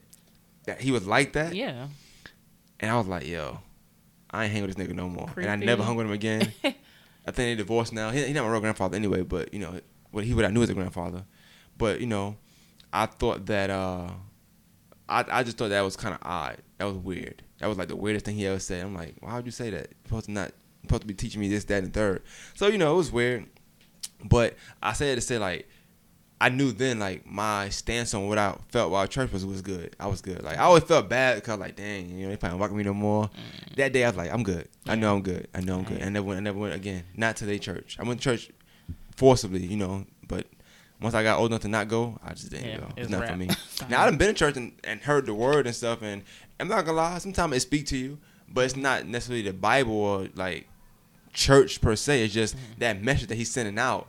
that he was like that. Yeah. And I was like, yo, I ain't hang with this nigga no more. And I never hung with him again. I think they divorced now. He, he not my real grandfather anyway, but you know, what he what I knew as a grandfather. But you know, I thought that uh, I I just thought that was kind of odd. That was weird. That was like the weirdest thing he ever said. I'm like, why would you say that? You're supposed to not supposed to be teaching me this, that, and third. So you know, it was weird. But I said to say like. I knew then, like my stance on what I felt while church was was good. I was good. Like I always felt bad because, like, dang, you know, they probably welcome me no more. That day, I was like, I'm good. I know I'm good. I know I'm good. I never went. I never went again. Not to their church. I went to church forcibly, you know. But once I got old enough to not go, I just didn't Yeah, go. It's it's not for me. now I done been in church and, and heard the word and stuff, and I'm not gonna lie. Sometimes it speak to you, but it's not necessarily the Bible or like church per se. It's just Mm-hmm. that message that he's sending out.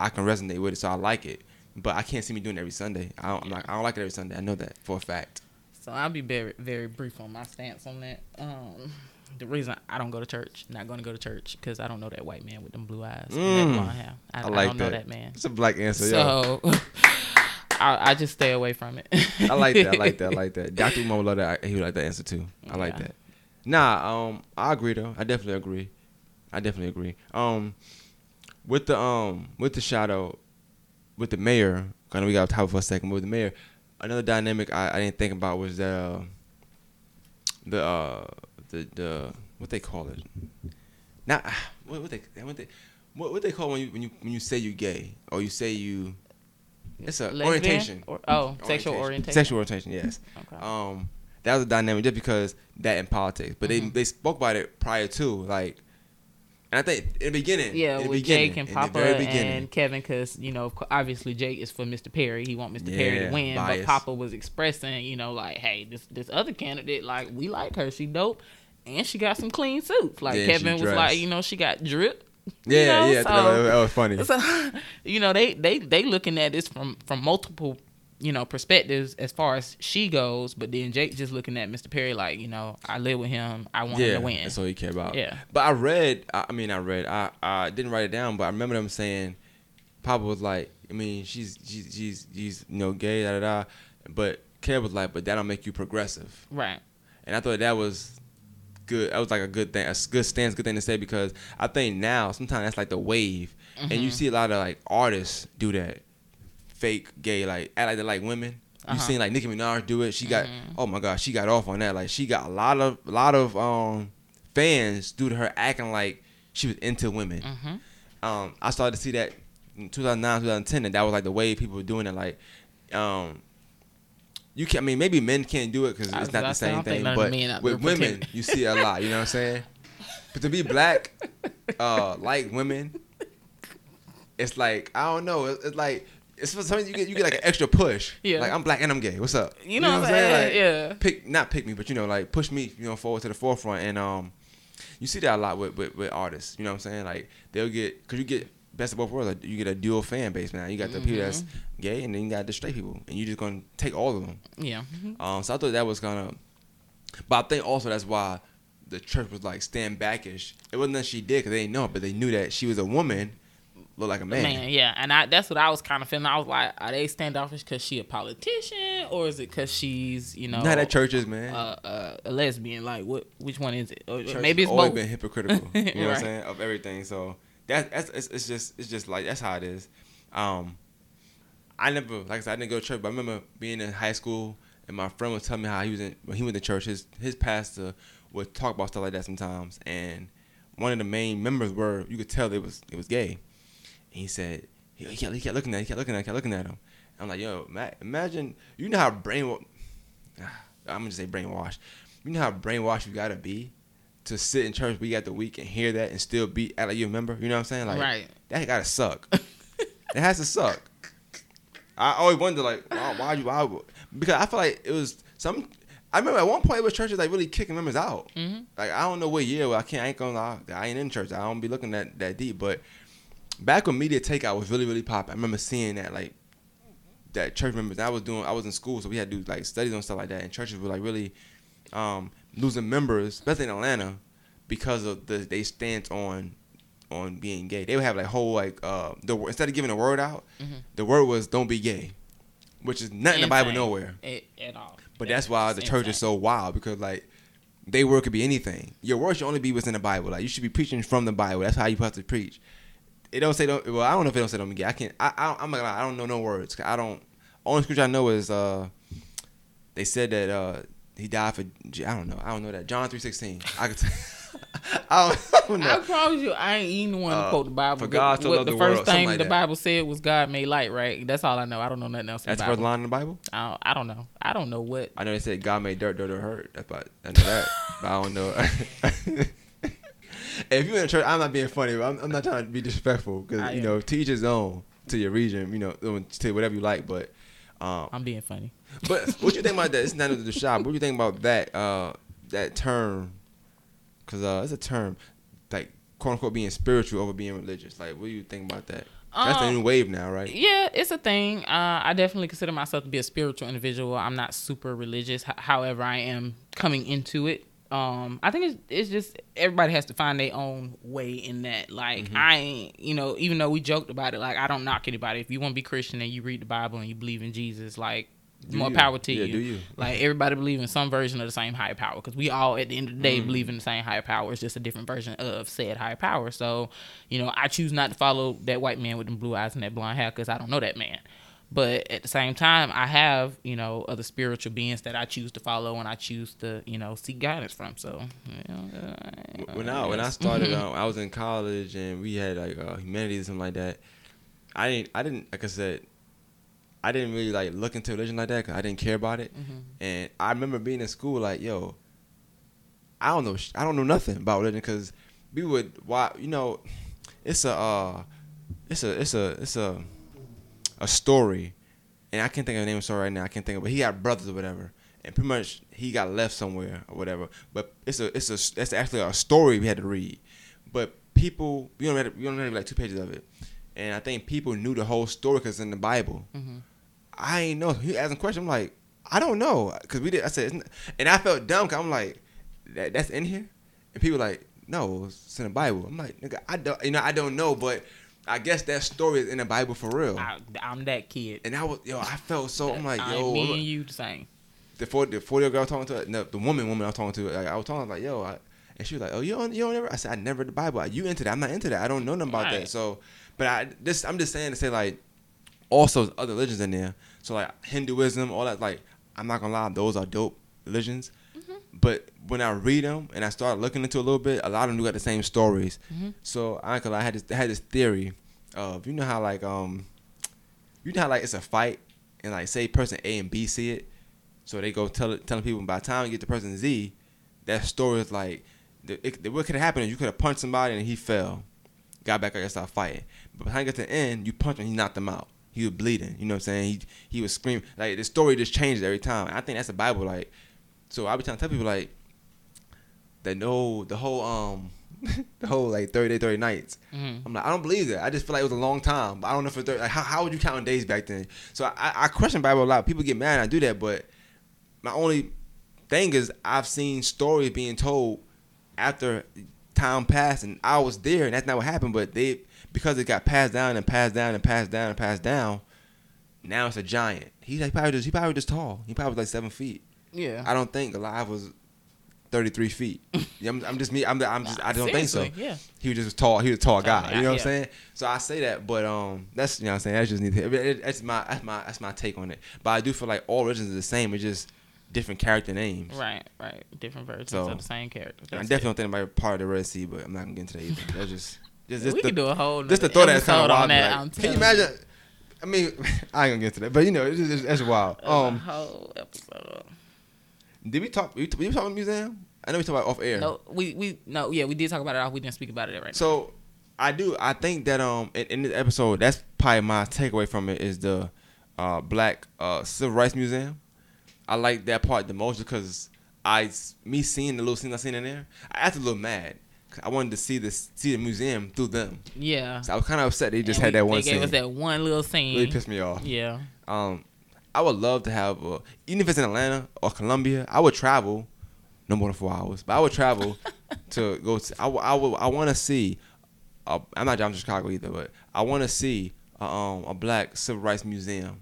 I can resonate with it, so I like it. But I can't see me doing it every Sunday. I don't, I'm like, I don't like it every Sunday. I know that for a fact. So I'll be very, very brief on my stance on that. Um, the reason I don't go to church, not going to go to church, because I don't know that white man with them blue eyes, and Mm. that blonde hair. I, I I like don't that. know that man. It's a black answer. So I, I just stay away from it. I like that. I like that. I like that. Doctor would love that. He would like that answer too. I like that. Nah, um, I agree though. I definitely agree. I definitely agree. Um, with the um, with the shadow, with the mayor. I know we got to talk for a second. But with the mayor, another dynamic I, I didn't think about was that uh, the uh, the the what they call it. Not what what they what they what, what they call when you when you when you say you gay or you say you. It's a Lesbian? orientation. Or- oh, sexual orientation. Sexual orientation, yes. Okay. Um, that was a dynamic just because that in politics, but Mhm. they they spoke about it prior to like, and I think in the beginning, Yeah, the with beginning, Jake and Papa and Kevin, because you know, obviously Jake is for Mr. Perry. He want Mr. Perry to win, bias. but Papa was expressing, you know, like, hey, this this other candidate, like, we like her. She dope, and she got some clean suits. Like Yeah, Kevin was like, you know, she got drip. you yeah, know, yeah, so- that, was, that was funny. So, you know, they they they looking at this from from multiple you know perspectives as far as she goes, but then Jake just looking at Mr. Perry like, you know, I live with him. I want yeah, him to win. that's all you care about. Yeah. but I read. I, mean, I read. I I didn't write it down, but I remember them saying, Papa was like, I mean, she's she's she's, she's you know gay, da da da, but Kev was like, but that'll make you progressive. Right. And I thought that was good. That was like a good thing, a good stance, good thing to say because I think now sometimes that's like the wave, and you Mhm. see a lot of like artists do that, fake gay, like act like they like women. You Uh-huh. seen like Nicki Minaj do it. She got Mhm. oh my god, she got off on that. Like she got a lot of a lot of um fans due to her acting like she was into women. Mm-hmm. Um, I started to see that in 2009, 2010, and that was like the way people were doing it. Like, um, you can. I mean, maybe men can't do it because it's not the to say, I same thing. But the men out with women, you see a lot. You know what I'm saying? But to be black, uh, like women, it's like I don't know. It's, it's like it's for something you get you get like an extra push. Yeah. Like I'm black and I'm gay. What's up? You know what I'm saying? Yeah. Pick not pick me, but you know like push me you know forward to the forefront and um, you see that a lot with with, with artists. You know what I'm saying? Like they'll get because you get best of both worlds. Like, you get a dual fan base now. You got the people that's Mm-hmm. gay and then you got the straight people, and you're just gonna take all of them. Yeah. Um, so I thought that was kind of, but I think also that's why the church was like stand backish. It wasn't that she did because they didn't know, it, but they knew that she was a woman, looked like a man. Man, yeah, and I that's what I was kind of feeling. I was like, are they standoffish because she a politician, or is it because she's you know Not at churches, man. uh, uh, a lesbian? Like, what? Which one is it? Or Church maybe it's always both. been hypocritical. You know what I'm saying of everything. So that that's it's, it's just it's just like that's how it is. Um, I never like I said I didn't go to church, but I remember being in high school and my friend was telling me how he was in when he went to church. His his pastor would talk about stuff like that sometimes, and one of the main members were you could tell it was it was gay. He said he, he, kept, he kept looking at he kept looking at he kept looking at him. I'm like yo, imagine you know how brain I'm gonna say brainwashed. You know how brainwashed you gotta be to sit in church week after week and hear that and still be act like you remember. You know what I'm saying? Like Right. that gotta suck. it has to suck. I always wonder like why, why you why because I feel like it was some. I remember at one point it was churches like really kicking members out. hmm Like I don't know what year. I can't. I ain't gonna. lie, I ain't in church. I don't be looking that that deep. But back when media takeout was really really popping, I remember seeing that like that church members. I was doing. I was in school, so we had to do like studies on stuff like that. And churches were like really um, losing members, especially in Atlanta, because of the they stance on on being gay. They would have like whole like uh the instead of giving a word out, Mhm. the word was "don't be gay," which is not in the Bible nowhere. At, at all. But that's why the church is so wild because like they word could be anything. Your word should only be what's in the Bible. Like you should be preaching from the Bible. That's how you have to preach. It don't say don't. Well, I don't know if it don't say don't be. I can't. I, I I'm not gonna lie, I don't know no words. I don't. Only scripture I know is uh, they said that uh he died for. I don't know. I don't know that John three sixteen. I could. I don't, I don't I promise you, I ain't even one to Uh, quote the Bible. for God so what the the first world, thing like the that. Bible said was God made light, right? That's all I know. I don't know nothing else. That's the the first line in the Bible. I don't, I don't know. I don't know what. I know they said God made dirt, dirt, dirt hurt. That's about I know that, but I don't know. if you're in church, I'm not being funny. But I'm, I'm not trying to be disrespectful because you know, teach each his own to your region. You know, to whatever you like. But, um, I'm being funny. but what you think about that? It's not of the shop. What do you think about that? Uh, that term? Because uh, it's a term like quote unquote being spiritual over being religious. Like, what do you think about that? That's the Um, new wave now, right? Yeah, it's a thing. Uh, I definitely consider myself to be a spiritual individual. I'm not super religious. H- however, I am coming into it. Um, I think it's, it's just everybody has to find their own way in that. Like Mm-hmm. I ain't, you know, even though we joked about it, like I don't knock anybody. If you want to be Christian and you read the Bible and you believe in Jesus, like Do more you. power to Yeah, you. do you. Like everybody believe in some version of the same higher power because we all at the end of the day Mm. believe in the same higher power. It's just a different version of said higher power. So, you know, I choose not to follow that white man with them blue eyes and that blonde hair because I don't know that man. But at the same time, I have you know other spiritual beings that I choose to follow and I choose to you know seek guidance from. So, you know, uh, when I when I started, um, I was in college and we had like uh, humanities or something like that. I didn't I didn't like I said, I didn't really like look into religion like that because I didn't care about it. Mhm. And I remember being in school like, yo, I don't know I don't know nothing about religion because we would why you know, it's a uh, it's a it's a it's a a story, and I can't think of the name of the story right now. I can't think of, but he got brothers or whatever, and pretty much he got left somewhere or whatever. But it's a it's a it's actually a story we had to read, but people we only read we only read like two pages of it, and I think people knew the whole story because in the Bible. Mhm. I ain't know. He asking question. I'm like, I don't know, cause we did. I said, and I felt dumb. Cause I'm like, that, that's in here, and people like, no, it's in the Bible. I'm like, nigga, I don't, you know, I don't know, but I guess that story is in the Bible for real. I, I'm that kid. And I was, yo, I felt so. I'm like, I- yo, me I'm and you the same. the forty, the forty year girl talking to no, the woman, woman I was talking to, like, I was talking like, yo, I, and she was like, oh, you don't, you don't ever. I said, I never read the Bible. You into that? I'm not into that. I don't know nothing about Right. that. So, but I this, I'm just saying to say like, also other religions in there. So like Hinduism, all that. Like, I'm not gonna lie, those are dope religions. But when I read them and I started looking into a little bit, a lot of them do got the same stories. Mhm. So I, cause I had this, I had this theory of you know how like um, you know how like it's a fight and like say person A and B see it, so they go tell telling people by the time you get to person Z, that story is like the, it, what could have happened is you could have punched somebody and he fell, got back up and started fighting. But the get to the end, you punch him, he knocked him out. He was bleeding. You know what I'm saying? He he was screaming. Like the story just changed every time. I think that's the Bible. Like, so I be trying to tell people like that. No, the whole um. the whole like 30 day 30 nights Mm-hmm. i'm like i don't believe that i just feel like it was a long time but i don't know if it's 30, like how, how would you count days back then so i i question bible a lot people get mad i do that but my only thing is I've seen stories being told after time passed and I was there and that's not what happened, but they because it got passed down and passed down and passed down and passed down, now it's a giant. He's like probably just he probably just tall. He probably was like seven feet. Yeah. I don't think Goliath was thirty three feet. I'm, I'm just me. I'm, I'm just I don't think so. Yeah. He was just tall. He was a tall Tall guy. You know what yeah. I'm saying? So I say that, but um, that's you know what I'm saying. That's just neither. It, it, that's my that's my that's my take on it. But I do feel like all religions are the same. It's just different character names. Right. Right. Different versions So, of the same character. I That's definitely don't think about part of the Red Sea, but I'm not gonna get into that either. That's just just, just we the, could do a whole. just the thought that's kind of wild. that. like, can you imagine? I mean, I ain't gonna get into that, but you know, it's just, that's wild. A Um, whole episode. Did we talk? We, we talk about museum? I know we talk about off air. No, we we no yeah we did talk about it. Off We didn't speak about it right So I do. I think that um in, in this episode, that's probably my takeaway from it is the uh Black uh Civil Rights Museum. I like that part the most because I me seeing the little scenes I seen in there, I acted a little mad. I wanted to see this see the museum through them. Yeah. So I was kind of upset they just And had we- that one They gave scene. us that one little scene. really pissed me off. Yeah. Um, I would love to have, uh, even if it's in Atlanta or Columbia, I would travel, no more than four hours, but I would travel to go. To, I, w- I, would, I want to see. Uh, I'm not driving to Chicago either, but I want to see uh, um, a black civil rights museum.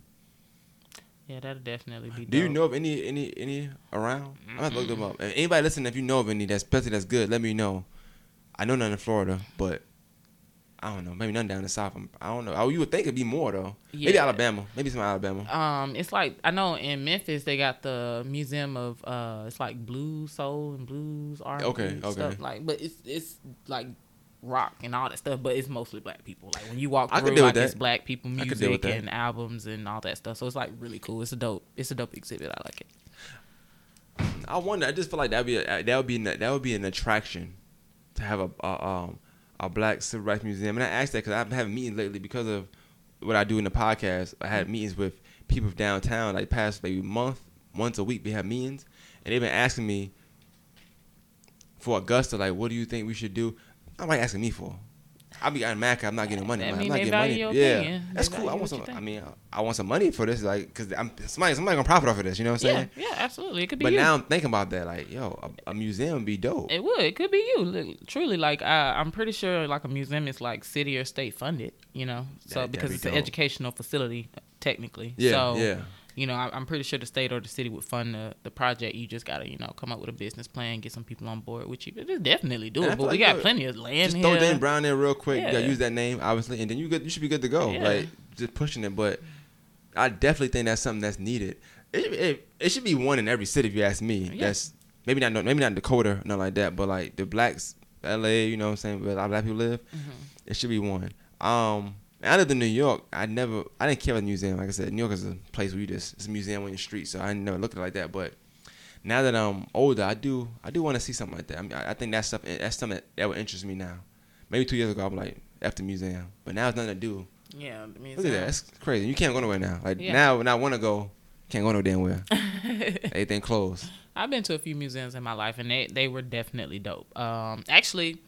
Yeah, that'll definitely be. Do you know of any any any around? I'm gonna look them up. And anybody listening, if you know of any that's especially that's good, let me know. I know none in Florida, but I don't know. Maybe none down the south. I'm, I don't know. Oh, you would think it'd be more though. Maybe Alabama. Maybe some Alabama. Um, it's like I know in Memphis they got the museum of uh, it's like blues soul and blues art. Okay, and okay. Stuff like, but it's it's like rock and all that stuff, but it's mostly black people. Like when you walk I could through, deal like with it's that. black people I could deal with music and albums and all that stuff. So it's like really cool. It's a dope. It's a dope exhibit. I like it. I wonder. I just feel like that'd be a, that would be that would be an attraction to have a, a um a black civil rights museum. And I asked that because I've been having meetings lately because of what I do in the podcast. I had meetings with people downtown like past maybe month, once a week. We have meetings, and they've been asking me for Augusta, like, what do you think we should do? Like asking me for. I'll be getting mad 'cause I'm not getting money. I I'm, mean, not they getting money. your yeah, opinion. They that's cool. I want some. I mean, I want some money for this, like, cause I'm somebody somebody gonna profit off of this. You know what I'm Yeah, saying? yeah, absolutely. It could be But you. now I'm thinking about that, like, yo, a, a museum would be dope. It would. It could be you. Truly, like I, I'm pretty sure, like a museum is like city or state funded. You know, so That- because be it's an educational facility, technically. Yeah, so, yeah. You know, I, I'm pretty sure the state or the city would fund the, the project. You just gotta, you know, come up with a business plan, get some people on board with you. It's definitely doable. feel We got plenty of land Just here. throw James Brown in real quick. You Yeah. gotta use that name, obviously, and then you good. You should be good to go. Yeah. Like just pushing it. But I definitely think that's something that's needed. It, should- it, it should be one in every city, if you ask me. Yeah. That's maybe not maybe not Dakota, nothing like that. But like the blacks, L.A., you know what I'm saying, where a lot of black people live, Mm-hmm. it should be one. Um, out of the New York, I never, I didn't care about the museum. Like I said, New York is a place where you just it's a museum on your street, so I never looked at it like that. But now that I'm older, I do, I do want to see something like that. I mean, I, I think that's stuff, that's something that, that would interest me now. Maybe two years ago, I'm like, after museum, but now it's nothing to do. Yeah, the museum. Look at that, that's crazy. You can't go nowhere now. Like Yeah. now, when I want to go, can't go no damn where. Everything closed. I've been to a few museums in my life, and they they were definitely dope. Um, actually,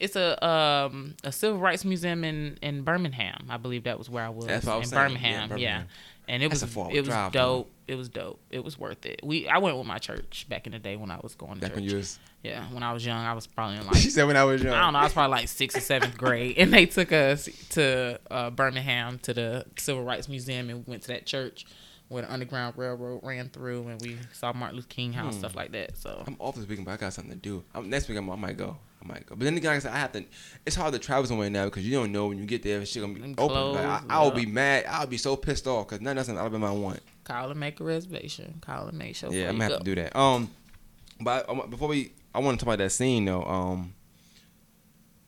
it's a um a civil rights museum in in Birmingham. I believe that was where I was. That's what I was in saying. Yeah, Birmingham. Yeah, and it That's was it was drive, dope. It was dope. It was worth it. We I went with my church back in the day when I was going to Back church. when you was, yeah, when I was young, I was probably in she like said when I was young. I don't know. I was probably like sixth or seventh grade, and they took us to uh, Birmingham to the Civil Rights Museum, and we went to that church where the Underground Railroad ran through, and we saw Martin Luther King House, Hmm. stuff like that. So I'm off this weekend, but I got something to do. Next week, I'm, I might go. Might go. But then again, like I said, I have to. It's hard to travel somewhere now because you don't know when you get there if shit gonna be And open. Like, I, I'll yeah. be mad. I'll be so pissed off because none of that's in Alabama I want. call and make a reservation. Call and make sure. Yeah, I'm gonna go. have to do that. Um, but I, before we, I want to talk about that scene though. Um,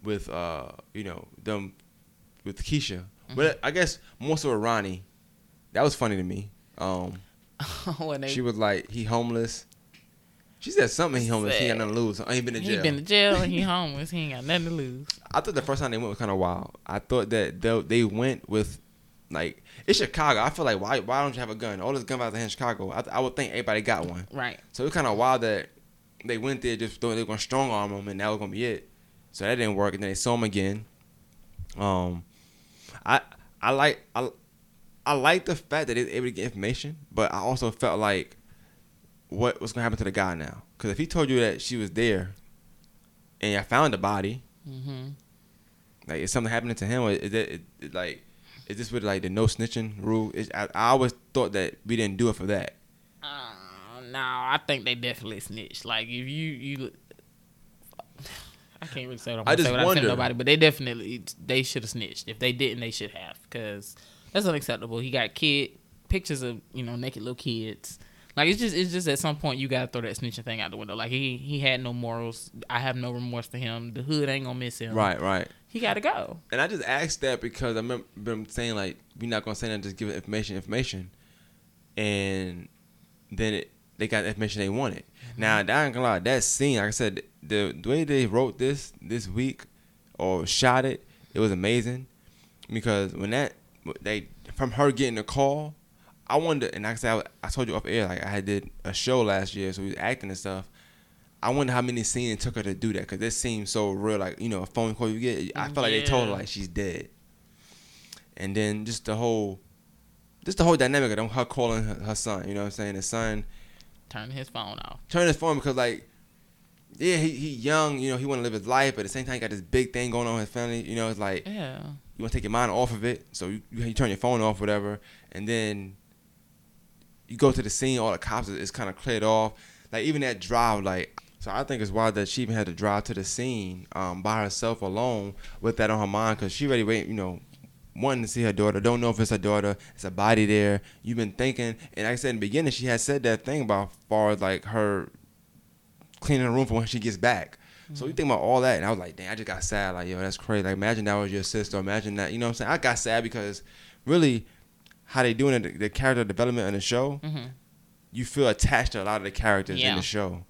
with uh, you know them, with Keisha. Mm-hmm. But I guess more so with Ronnie. That was funny to me. Um, when they she was like, he homeless. She said something. He homeless. He ain't got nothing to lose. Oh, he been in He jail. been in jail and he homeless. He ain't got nothing to lose. I thought the first time they went was kind of wild. I thought that they, they went with like it's Chicago. I feel like why why don't you have a gun? All this gun violence in Chicago. I, I would think everybody got one. Right. So it's kind of wild that they went there just throwing they were gonna strong arm him and that was gonna be it. So that didn't work. And then they saw him again. Um, I I like I I like the fact that they were able to get information, but I also felt like what was gonna happen to the guy now? Because if he told you that she was there and I found the body, Mm-hmm. like is something happening to him? Or is it, it, it like is this with like the no snitching rule? I, I always thought that we didn't do it for that. Uh, no, I think they definitely snitched. Like if you you, I can't really say what I'm I just say wonder. nobody, but they definitely they should have snitched. If they didn't, they should have because that's unacceptable. He got kid pictures of you know naked little kids. Like it's just it's just at some point you gotta throw that snitching thing out the window. Like he he had no morals. I have no remorse for him. The hood ain't gonna miss him. Right, right. He gotta go. And I just asked that because I remember them saying like we're not gonna say that, just give information, information, and then it, they got the information they wanted. Mm-hmm. Now, I ain't gonna lie, that scene, like I said, the, the way they wrote this this week or shot it, it was amazing because when that they from her getting the call, I wonder, and like I said, I, I told you off air, like I had did a show last year, so we was acting and stuff. I wonder how many scenes it took her to do that because this seems so real. Like you know, a phone call you get, I mm, feel like they told her like she's dead, and then just the whole, just the whole dynamic of them, her calling her, her son. You know what I'm saying? The son Turning his phone off. turning his phone because like, yeah, he he young. You know, he want to live his life, but at the same time, he got this big thing going on in his family. You know, it's like Yeah. you want to take your mind off of it, so you, you, you turn your phone off, whatever, and then you go to the scene. All the cops is, kind of cleared off. Like even that drive, like so, I think it's wild that she even had to drive to the scene um, by herself alone with that on her mind because she already wait, you know, wanting to see her daughter. Don't know if it's her daughter. It's a body there. You've been thinking, and like I said in the beginning, she had said that thing about far as like her cleaning the room for when she gets back. So you think about all that, and I was like, dang, I just got sad. Like, yo, that's crazy. Like, imagine that was your sister. Imagine that. You know what I'm saying? I got sad because really, how they doing the, the character development in the show, hmm you feel attached to a lot of the characters in the show.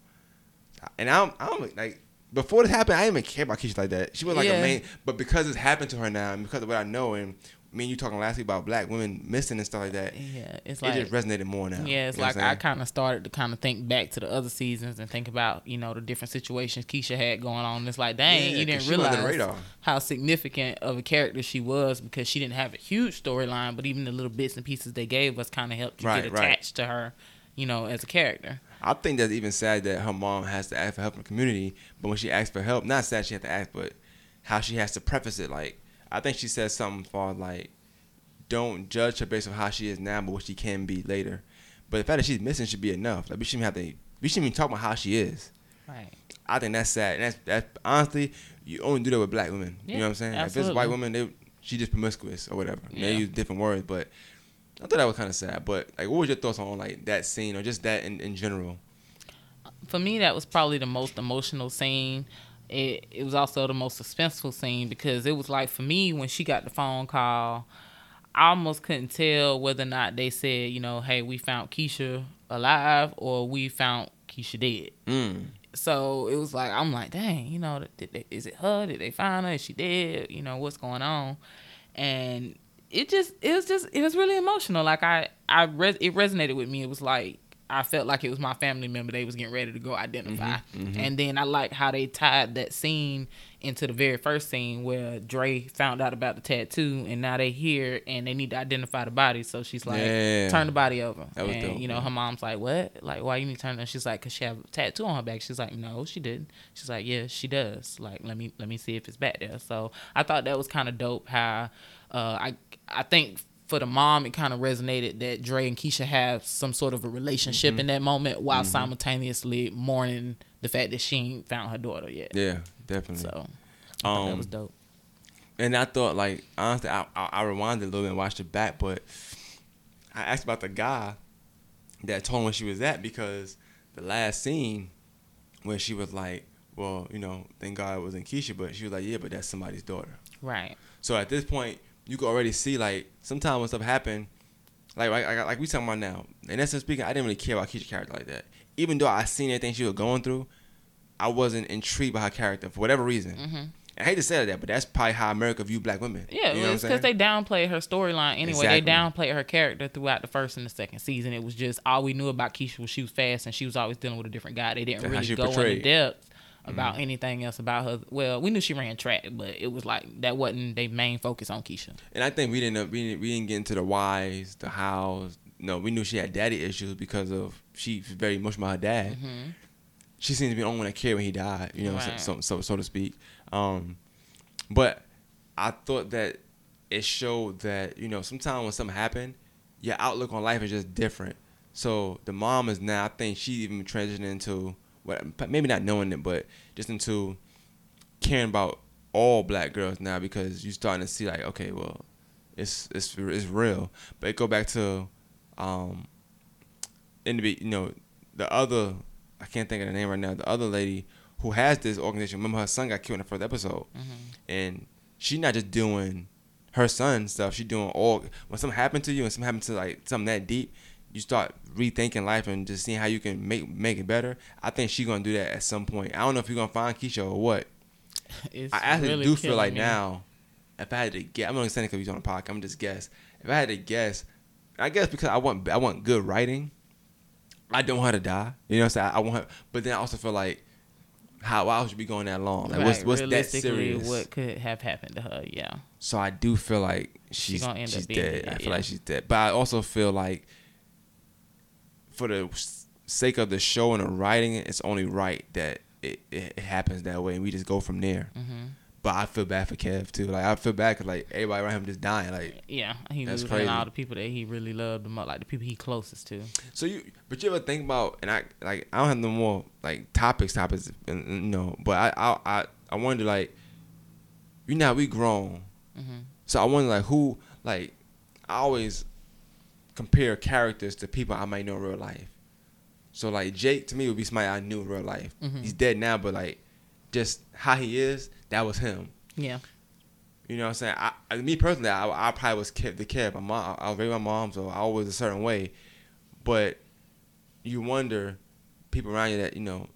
And I'm, I'm like, before this happened, I didn't even care about Keisha like that. She was like Yeah. a main, but because it's happened to her now, and because of what I know, and me and you talking last week about black women missing and stuff like that, Yeah. It's like it just resonated more now. Yeah, it's You know like I kind of started to kind of think back to the other seasons and think about you know the different situations Keisha had going on. It's like, dang, Yeah, you didn't realize how significant of a character she was because she didn't have a huge storyline, but even the little bits and pieces they gave us kind of helped you Right, get right. attached to her, you know, as a character. I think that's even sad that her mom has to ask for help in the community, but when she asks for help, not sad she has to ask, but how she has to preface it. Like, I think she says something for like, don't judge her based on how she is now, but what she can be later. But the fact that she's missing should be enough. Like, we shouldn't have to. We shouldn't even talk about how she is. Right. I think that's sad. And that's that's honestly, you only do that with black women. Yeah, you know what I'm saying? Absolutely. If it's white women, they she just promiscuous or whatever. They Yeah. use different words, but I thought that was kind of sad. But like, what was your thoughts on like that scene or just that in, in general? Uh, for me that was probably the most emotional scene it, it was also the most suspenseful scene because it was like for me when she got the phone call i almost couldn't tell whether or not they said you know hey we found keisha alive or we found keisha dead. Mm. so it was like i'm like dang you know did they, is it her? Did they find her? Is she dead? You know what's going on? And it just it was just it was really emotional. Like i i res- it resonated with me. It was like i felt like it was my family member. They was getting ready to go identify. And then i like how they tied that scene into the very first scene where Dre found out about the tattoo and now they here and they need to identify the body. So she's like Yeah. turn the body over. That was and dope, you know yeah. her mom's like what? Like why you need to turn that she's like because she have a tattoo on her back. She's like no she didn't. She's like yeah she does. Like let me let me see if it's back there. So i thought that was kind of dope how uh i i think for the mom it kind of resonated that Dre and Keisha have some sort of a relationship Mm-hmm. in that moment while simultaneously mourning the fact that she ain't found her daughter yet Yeah, definitely. so I thought that Um, was dope And I thought, like, honestly, I, I, I rewinded a little bit and watched it back, but I asked about the guy that told where she was at because the last scene where she was like, well, you know, thank God it wasn't Keisha, but she was like, yeah, but that's somebody's daughter. right So at this point, you can already see, like, sometimes when stuff happen, like like like, like we talking about now. In essence speaking, I didn't really care about Keisha's character like that. Even though I seen everything she was going through, I wasn't intrigued by her character for whatever reason. Mm-hmm. I hate to say that, but that's probably how America view black women. Yeah, you know it's because they downplayed her storyline anyway. Exactly. They downplayed her character throughout the first and the second season. It was just all we knew about Keisha was she was fast and she was always dealing with a different guy. They didn't That's really go into portrayed. depth about anything else about her. Well, we knew she ran track, but it was like that wasn't their main focus on Keisha. And I think we didn't we didn't, we didn't get into the whys, the hows. No, we knew she had daddy issues because of she was very emotional about her dad. Mm-hmm. She seems to be the only one that cared when he died. You know, Right. so, so so so to speak. Um, but I thought that it showed that you know sometimes when something happened, your outlook on life is just different. So the mom is now. I think she even transitioned into what maybe not knowing it, but just into caring about all black girls now because you're starting to see like okay, well, it's it's it's real. But it go back to um in the you know the other I can't think of the name right now. The other lady who has this organization. Remember her son got killed in the first episode, and she's not just doing her son stuff. She doing all when something happened to you and something happened to like something that deep. You start rethinking life and just seeing how you can make make it better. I think she's gonna do that at some point. I don't know if you're gonna find Kiesha or what. It's I actually really do feel like me. now, if I had to guess, I'm not saying because he's on the podcast. I'm just guess. If I had to guess, I guess because I want I want good writing. I don't want her to die. You know what I'm saying? I, I want her, but then I also feel like how why should be going that long? Like what's Right, what's that realistically, serious? What could have happened to her? Yeah. So I do feel like she's gonna end up she's dead, I feel yeah. like she's dead. But I also feel like for the sake of the show and the writing, it's only right that it, it, happens that way and we just go from there. hmm But I feel bad for Kev too. Like I feel bad 'cause, like everybody around him just dying. Like Yeah, he That's losing crazy. all the people that he really loved the most, like the people he closest to. so you, but you ever think about and I like I don't have no more like topics topics and, you know. But I I I, I wonder like you know we grown. hmm So I wonder like who like I always compare characters to people I might know in real life. So like Jake to me would be somebody I knew in real life. Mhm. He's dead now, but like just how he is, that was him. Yeah. You know what I'm saying? I, I me personally, I, I probably was kept the kid. My mom, I was raised my mom, so I was a certain way. But you wonder people around you that you know,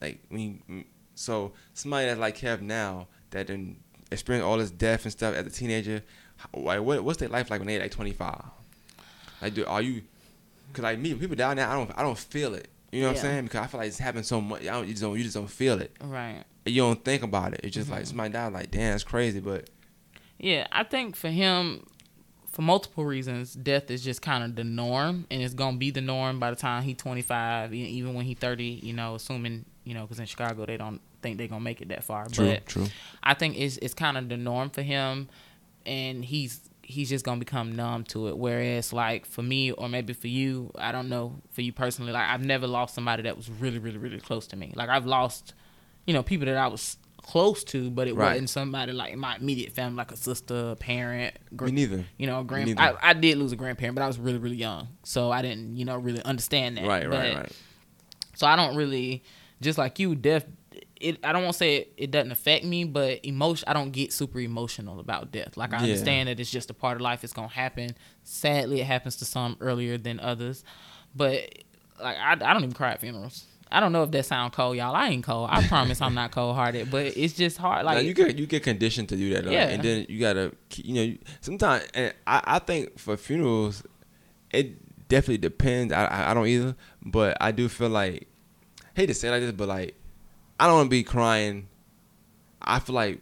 like when you, so somebody that's like Kev now that then experienced all this death and stuff as a teenager. Like what what's their life like when they like 25? Like do are you? Cause like me, when people die now, I don't I don't feel it. You know what I'm saying? Because I feel like it's happened so much. I don't, you just don't you just don't feel it. Right. You don't think about it. It's just Mm-hmm. like somebody died. Like damn, it's crazy. But Yeah, I think for him, for multiple reasons, death is just kind of the norm, and it's gonna be the norm by the time he 25, e- even when he 30. You know, assuming you know, because in Chicago they don't think they're gonna make it that far. but true. I think it's it's kind of the norm for him, and he's he's just gonna become numb to it. Whereas like for me, or maybe for you, I don't know, for you personally, like I've never lost somebody that was really, really, really close to me. Like I've lost, you know, people that I was close to, but it Right. wasn't somebody like my immediate family, like a sister, a parent, gr- Me neither. you know, a grand. I, I did lose a grandparent, but I was really, really young, so I didn't, you know, really understand that. Right, right, right. so I don't really, just like you, death. It I don't want to say it, it doesn't affect me, but emotion. I don't get super emotional about death. Like I Yeah. understand that it's just a part of life. It's gonna happen. Sadly, it happens to some earlier than others, but like I, I don't even cry at funerals. I don't know if that sound cold, y'all. I ain't cold. I promise I'm not cold hearted, but it's just hard. Like Like you get you get conditioned to do that, though. Yeah. and then you gotta you know sometimes and I I think for funerals it definitely depends. I I, I don't either, but I do feel like hate to say it like this, but like I don't want to be crying. I feel like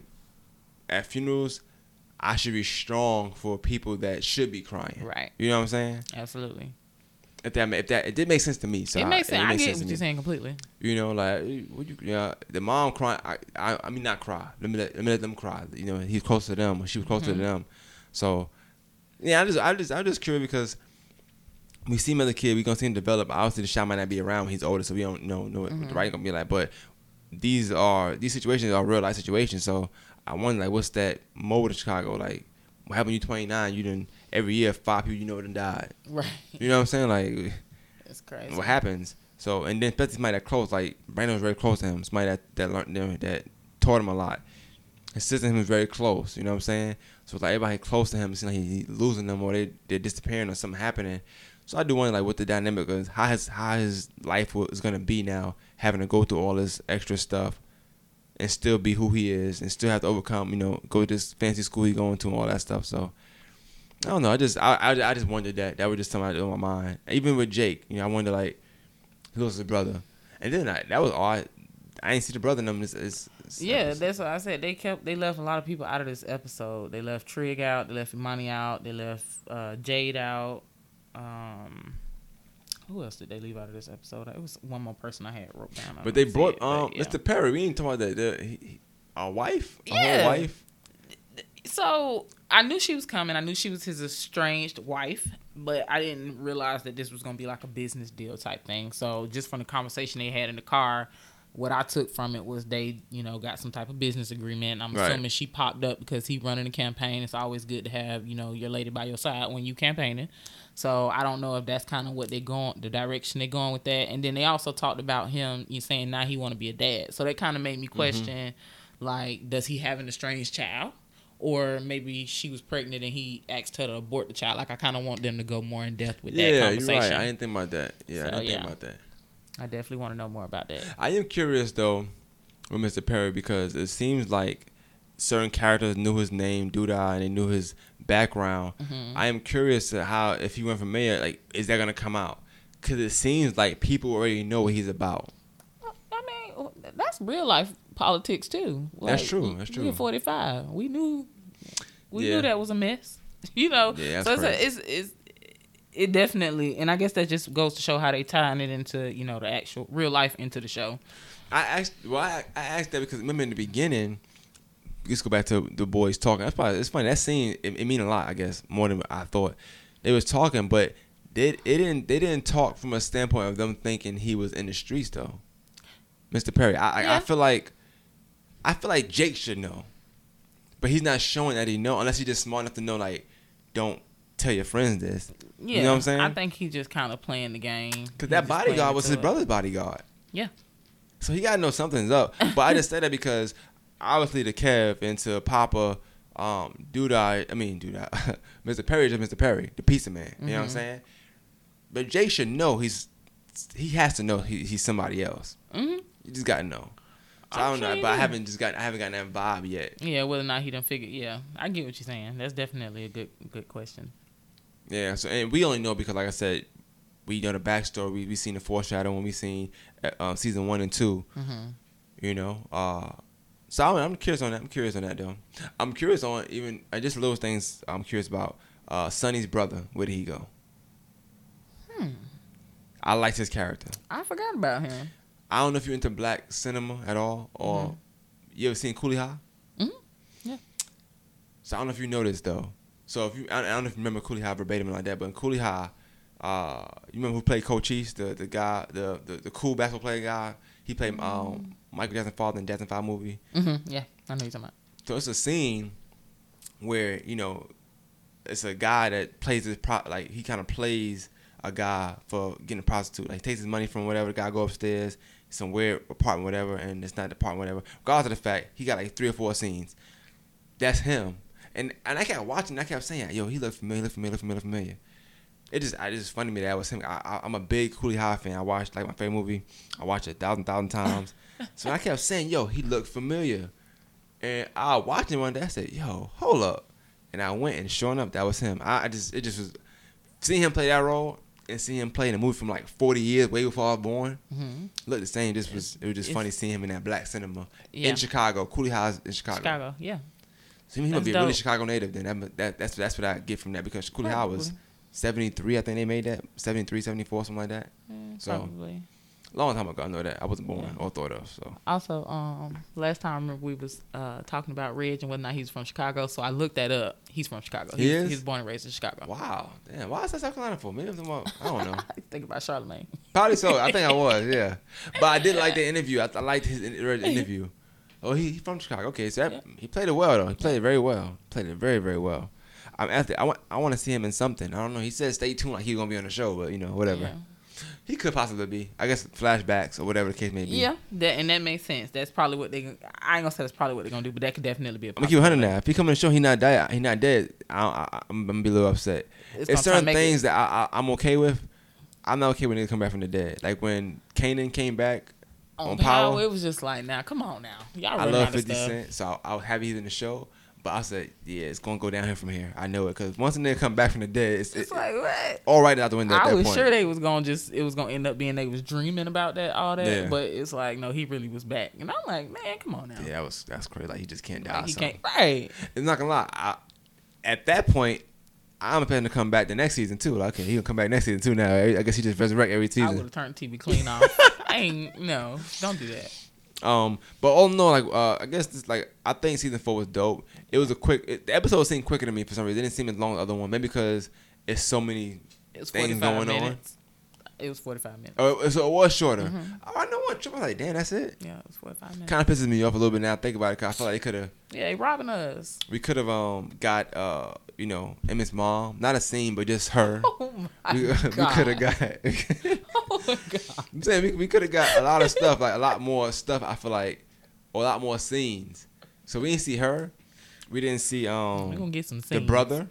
at funerals I should be strong for people that should be crying. right, You know what I'm saying? absolutely. If that if that it did make sense to me. So it I- makes sense. I get to what you're saying completely. You know, like what you, yeah, the mom crying. I, I, I mean, not cry. Let me let, let me let them cry. You know, he's close to them. She was close to Mhm. them. So, yeah, I just, I just, I'm just curious because we see him as a kid. We gonna see him develop. Obviously, the shot might not be around when he's older, so we don't know know what Mhm. the writing gonna be like. But these are these situations are real life situations. So I wonder, like, what's that mode in Chicago like? What happened? You 29. You didn't every year five people you know done died. Right, You know what I'm saying? Like it's crazy. what happens. So and then especially somebody that close, like Brandon was very close to him. Somebody that that learned them that taught him a lot. his sister him is very close. You know what I'm saying? So it's like everybody close to him, it seems like he's losing them or they they're disappearing or something happening. So I do wonder like what the dynamic is, how his how his life is gonna be now, having to go through all this extra stuff, and still be who he is, and still have to overcome, you know, go to this fancy school he going to and all that stuff. So I don't know. I just I I, I just wondered that. That was just something on my mind. Even with Jake, you know, I wonder like, who was his brother? And then I, that was all. I ain't see the brother them. It's, it's, yeah, that's what I said. They kept they left a lot of people out of this episode. They left Trig out. They left Imani out. They left uh, Jade out. Um, who else did they leave out of this episode? It was one more person I had wrote down. But they brought it, um yeah. Mr. Perry. We ain't talking about that. The, he, a wife, a yeah. whole wife. So I knew she was coming. I knew she was his estranged wife, but I didn't realize that this was gonna be like a business deal type thing. So just from the conversation they had in the car, what I took from it was they, you know, got some type of business agreement. I'm right. assuming she popped up because he running a campaign. It's always good to have, you know, your lady by your side when you campaigning. So I don't know if that's kind of what they're going, the direction they're going with that. And then they also talked about him, you saying now he want to be a dad. So that kind of made me mm-hmm. question, mm-hmm. like, does he have an estranged child? Or maybe she was pregnant and he asked her to abort the child. Like I kind of want them to go more in depth with yeah, that conversation. Yeah, you're right. I didn't think about that. Yeah, so, I didn't yeah. think about that. I definitely want to know more about that. I am curious though with Mr. Perry because it seems like certain characters knew his name, Douda, and they knew his background. Mm-hmm. I am curious to how if he went for mayor, like is that gonna come out? Because it seems like people already know what he's about. I mean, that's real life politics too. Like, that's true. That's true. We 45. We knew. We yeah. knew that was a mess. You know. Yeah, so it's, a, it's it's it definitely, and I guess that just goes to show how they tying it into you know the actual real life into the show. I asked, well, I, I asked that because remember in the beginning, let's go back to the boys talking. That's probably it's funny that scene. It, it mean a lot, I guess, more than I thought. They was talking, but they it didn't they didn't talk from a standpoint of them thinking he was in the streets though. Mr. Perry, I yeah. I, I feel like I feel like Jake should know, but he's not showing that he know unless he's just smart enough to know like don't tell your friends this. Yeah, you know what I'm saying? I think he's just kind of playing the game. Because that bodyguard was his it. brother's bodyguard. Yeah. So he got to know something's up. But I just said that because obviously the Kev into Papa, um, Douda, I mean Douda, Mr. Perry is just Mr. Perry, the pizza man. You mm-hmm. know what I'm mm-hmm. saying? But Jay should know he's he has to know he, he's somebody else. Mm-hmm. You just got to know. So I don't know, but I haven't just got I haven't gotten that vibe yet. Yeah, whether or not he done figured. Yeah, I get what you're saying. That's definitely a good good question. Yeah. So and we only know because, like I said, we know the backstory. We we seen the foreshadowing. we seen uh, uh, season one and 2 mm-hmm. You know. Uh, so I'm, I'm, curious on that. I'm curious on that though. I'm curious on even uh, just little things. I'm curious about. Uh, Sonny's brother. Where did he go? Hmm. I liked his character. I forgot about him. I don't know if you're into black cinema at all, or mm-hmm. you ever seen Cooley High? Mm-hmm. Yeah. So I don't know if you noticed though. So if you, I don't know if you remember Cooley High verbatim like that, but in Cooley High, uh, you remember who played Cochise, the the guy, the the, the cool basketball player guy. He played um, mm. Michael Jackson father in Jackson Five movie. Mm-hmm. Yeah, I know you're talking about. So it's a scene where you know it's a guy that plays this pro like he kind of plays a guy for getting a prostitute. Like he takes his money from whatever the guy go upstairs, some weird apartment, whatever, and it's not the apartment, whatever. Regardless of the fact, he got like three or four scenes. That's him. And and I kept watching. I kept saying, "Yo, he looked familiar, look familiar, look familiar, familiar." It just, I just funny to me that was him. I, am a big Cooley High fan. I watched like my favorite movie. I watched it a thousand, thousand times. So I kept saying, "Yo, he looked familiar." And I watched him one day. I said, "Yo, hold up," and I went and sure enough, that was him. I, I just, it just was seeing him play that role and seeing him play in a movie from like 40 years, way before I was born, mm-hmm. looked the same. Just was it was just it's, funny seeing him in that black cinema yeah. in Chicago. Cooley High's in Chicago. Chicago, yeah. So he gonna be a really Chicago native. Then that, that, that's that's what I get from that because Cooley High was 73. I think they made that 73, 74, something like that. Mm, so probably long time ago. I know that I wasn't born yeah. or thought of. So also, um, last time I remember we was uh, talking about Reg and whether or not he's from Chicago. So I looked that up. He's from Chicago. He he's, is. He's born and raised in Chicago. Wow, damn. Why is that South Carolina for? Maybe I'm I don't know. think about Charlemagne. Probably so. I think I was. Yeah, but I did like the interview. I, I liked his interview. Oh, he, he's from Chicago. Okay, so that, yeah. he played it well though. He played it very well. Played it very very well. I'm after. I want. I want to see him in something. I don't know. He said stay tuned, like he's gonna be on the show, but you know, whatever. Yeah. He could possibly be. I guess flashbacks or whatever the case may be. Yeah, that and that makes sense. That's probably what they. I ain't gonna say that's probably what they're gonna do, but that could definitely be a. I'm gonna keep hundred now. If he come on the show, he not dead. He not dead. I, I, I'm gonna be a little upset. It's There's gonna try to certain things it- that I, I, I'm okay with. I'm not okay when they come back from the dead. Like when Kanan came back on, on power, Power. It was just like, now, come on now, y'all. I love 50 stuff. Cent, so I, I was happy he's in the show. But I said, yeah, it's gonna go downhill from here. I know it because once a nigga come back from the dead, it's, It's it, like what? all right out the window at I that was point. sure they was gonna just it was gonna end up being they was dreaming about that all that, Yeah. but it's like no, he really was back, and I'm like, man, come on now. yeah, that was that's crazy. Like he just can't die. Like, he something. can't right. It's not gonna lie. I, at that point, I'm planning to come back the next season too. Like, okay, he gonna come back next season too. Now I guess he just resurrect every I would season. have turned TV clean off. I ain't no, don't do that. Um, but all in all, like uh, I guess this like I think season four was dope. It was a quick. It, the episode seemed quicker to me for some reason. It didn't seem as long as the other one. Maybe because it's so many things 45 going on. It was 45 minutes. Oh, so it was shorter. Mm-hmm. Oh, I know what trip. I was like, damn, that's it. Yeah, it was 45 minutes. Kind of pisses me off a little bit now. I think about it. Cause I feel like they could have. Yeah, they robbing us. We could have um got uh you know Emmett's mom, not a scene, but just her. Oh my we we could have got. Oh my god. I'm saying we, we could have got a lot of stuff, like a lot more stuff. I feel like, or a lot more scenes. So we didn't see her. We didn't see um. We're gonna get some scenes. the brother.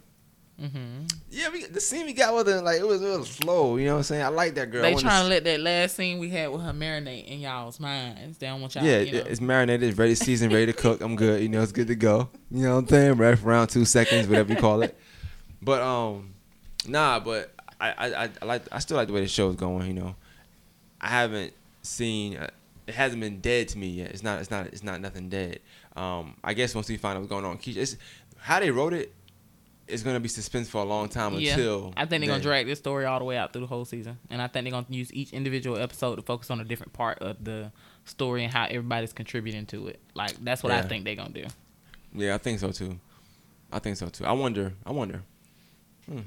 Mm-hmm. Yeah, we, the scene we got wasn't like it was it was slow. You know what I'm saying? I like that girl. They trying to let that last scene we had with her marinate in y'all's minds. They don't want y'all. Yeah, you know. it's marinated, it's ready, seasoned, ready to cook. I'm good. You know, it's good to go. You know what I'm saying? Right for around two seconds, whatever you call it. But um, nah. But I I, I, I like I still like the way the show's going. You know, I haven't seen uh, it hasn't been dead to me yet. It's not it's not it's not nothing dead. Um, I guess once we find out what's going on, Kiesha, it's how they wrote it. It's gonna be suspense for a long time Yeah. until I think they're gonna drag this story all the way out through the whole season, and I think they're gonna use each individual episode to focus on a different part of the story and how everybody's contributing to it. Like that's what I think they're gonna do. Yeah, I think so too. I think so too. I wonder. I wonder. Hmm.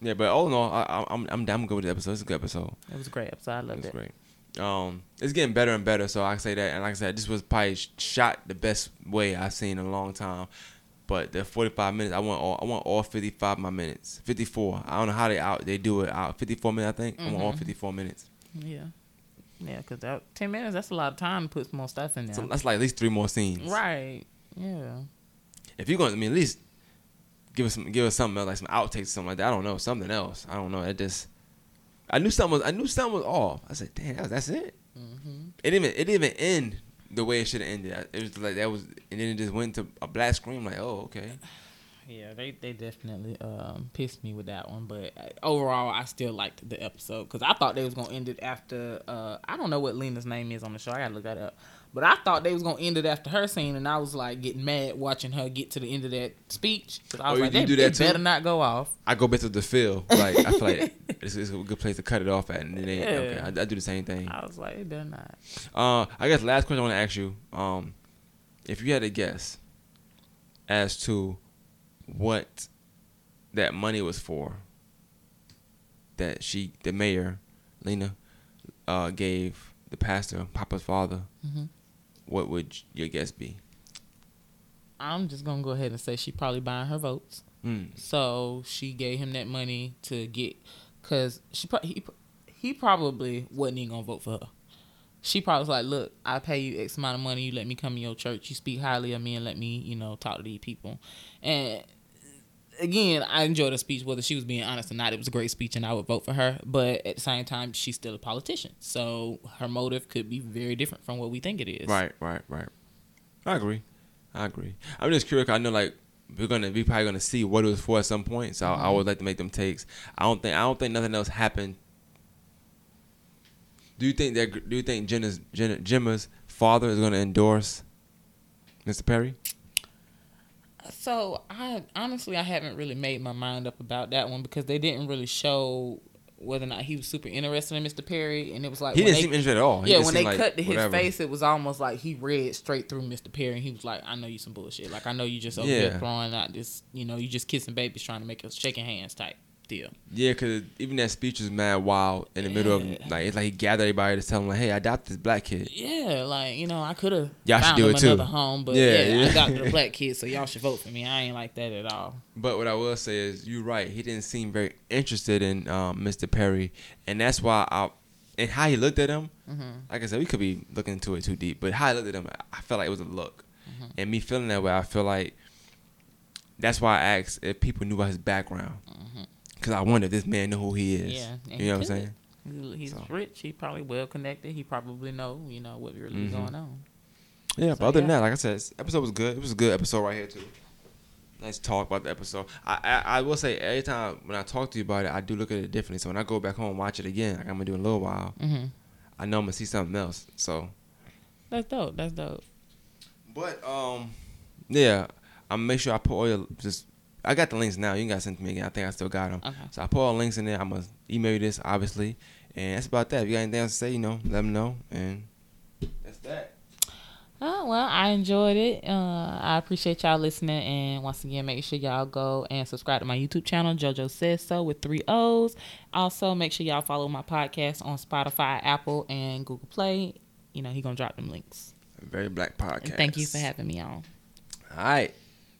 Yeah, but all in all, I, I, I'm I'm down good with the episode. It's a good episode. It was a great episode. I loved it. It's it. great. Um, it's getting better and better. So I say that, and like I said, this was probably shot the best way I've seen in a long time. But the 45 minutes, I want all I want all 55 my minutes. 54. I don't know how they out they do it out 54 minutes. I think I want all Mhm. 54 minutes. Yeah, yeah, because that ten minutes that's a lot of time to put some more stuff in there. So that's like at least three more scenes. right. Yeah. If you're going, I mean, at least give us some, give us something else, like some outtakes, or something like that. I don't know, something else. I don't know. It just, I knew something was, I knew something was off. I said, damn, that's, that's it. hmm It didn't even, it didn't even end the way it should have ended. It was like that was, and then it just went to a black screen. Like, oh, okay. Yeah, they they definitely um, pissed me with that one, but overall, I still liked the episode because I thought they was gonna end it after. Uh, I don't know what Lena's name is on the show. I gotta look that up. But I thought they was gonna end it after her scene, and I was like getting mad watching her get to the end of that speech. I was Oh, like, you they, do that too? better not go off. I go back to the feel. Like I feel like it's, it's a good place to cut it off at, and then Yeah. okay, I, I do the same thing. I was like, they better not. Uh, I guess last question I want to ask you, um, if you had a guess as to what that money was for, that she, the mayor, Lena, uh, gave the pastor, Papa's father, Mhm. What would your guess be? I'm just gonna go ahead and say she probably buying her votes. Mm. So she gave him that money to get, cause she pro- he he probably wasn't even gonna vote for her. She probably was like, "Look, I pay you X amount of money. You let me come in your church. You speak highly of me and let me, you know, talk to these people." And again, I enjoyed her speech, whether she was being honest or not. It was a great speech, and I would vote for her. But at the same time, she's still a politician, so her motive could be very different from what we think it is. Right, right, right. I agree. I agree. I'm just curious. I know like we're gonna we probably gonna see what it was for at some point. So I, mm-hmm. I would like to make them takes. I don't think I don't think nothing else happened. Do you think that do you think Jenna's Jenna, Jemma's father is gonna endorse Mr. Perry? So I honestly I haven't really made my mind up about that one because they didn't really show whether or not he was super interested in Mr. Perry, and it was like He didn't they, seem interested at all. He yeah when they like cut to his whatever. face, it was almost like he read straight through Mr. Perry, and he was like, "I know you some bullshit. Like I know you just over Yeah. here throwing out this, you know, you just kissing babies trying to make us shaking hands type still. Yeah, cause even that speech was mad wild in the middle of Yeah. like it's like he gathered everybody to tell him like, hey, I adopted this black kid. Yeah, like you know, I could have Y'all should do it too. another home, but Yeah, yeah, yeah. I adopted a black kid, so y'all should vote for me. I ain't like that at all. But what I will say is, you're right. He didn't seem very interested in um, Mr. Perry, and that's why I and how he looked at him. Mm-hmm. Like I said, we could be looking into it too deep, but how he looked at him, I felt like it was a look, Mm-hmm. and me feeling that way, I feel like that's why I asked if people knew about his background, because I wonder if this man knew who he is. Mm-hmm. Yeah, and you know what I'm saying? He's So. rich. He probably well connected. He probably know, you know, what really Mhm. going on. Yeah, So, but other than that, like I said, this episode was good. It was a good episode right here too. Nice talk about the episode. I, I I will say every time when I talk to you about it, I do look at it differently. So when I go back home and watch it again, like I'm gonna do in a little while, Mm-hmm. I know I'm gonna see something else. So, That's dope. That's dope. but um, yeah, I'm make sure I put all your just. I got the links now. You got sent to me again. I think I still got them. Okay. So I put all the links in there. I'm gonna email you this, obviously, and that's about that. If you got anything else to say, you know, let me know, and that's that. Oh, well, I enjoyed it. Uh, I appreciate y'all listening. And once again, make sure y'all go and subscribe to my YouTube channel, JoJo Says So with three O's. Also, make sure y'all follow my podcast on Spotify, Apple, and Google Play. You know, he going to drop them links. Very black podcast. And thank you for having me on. All right.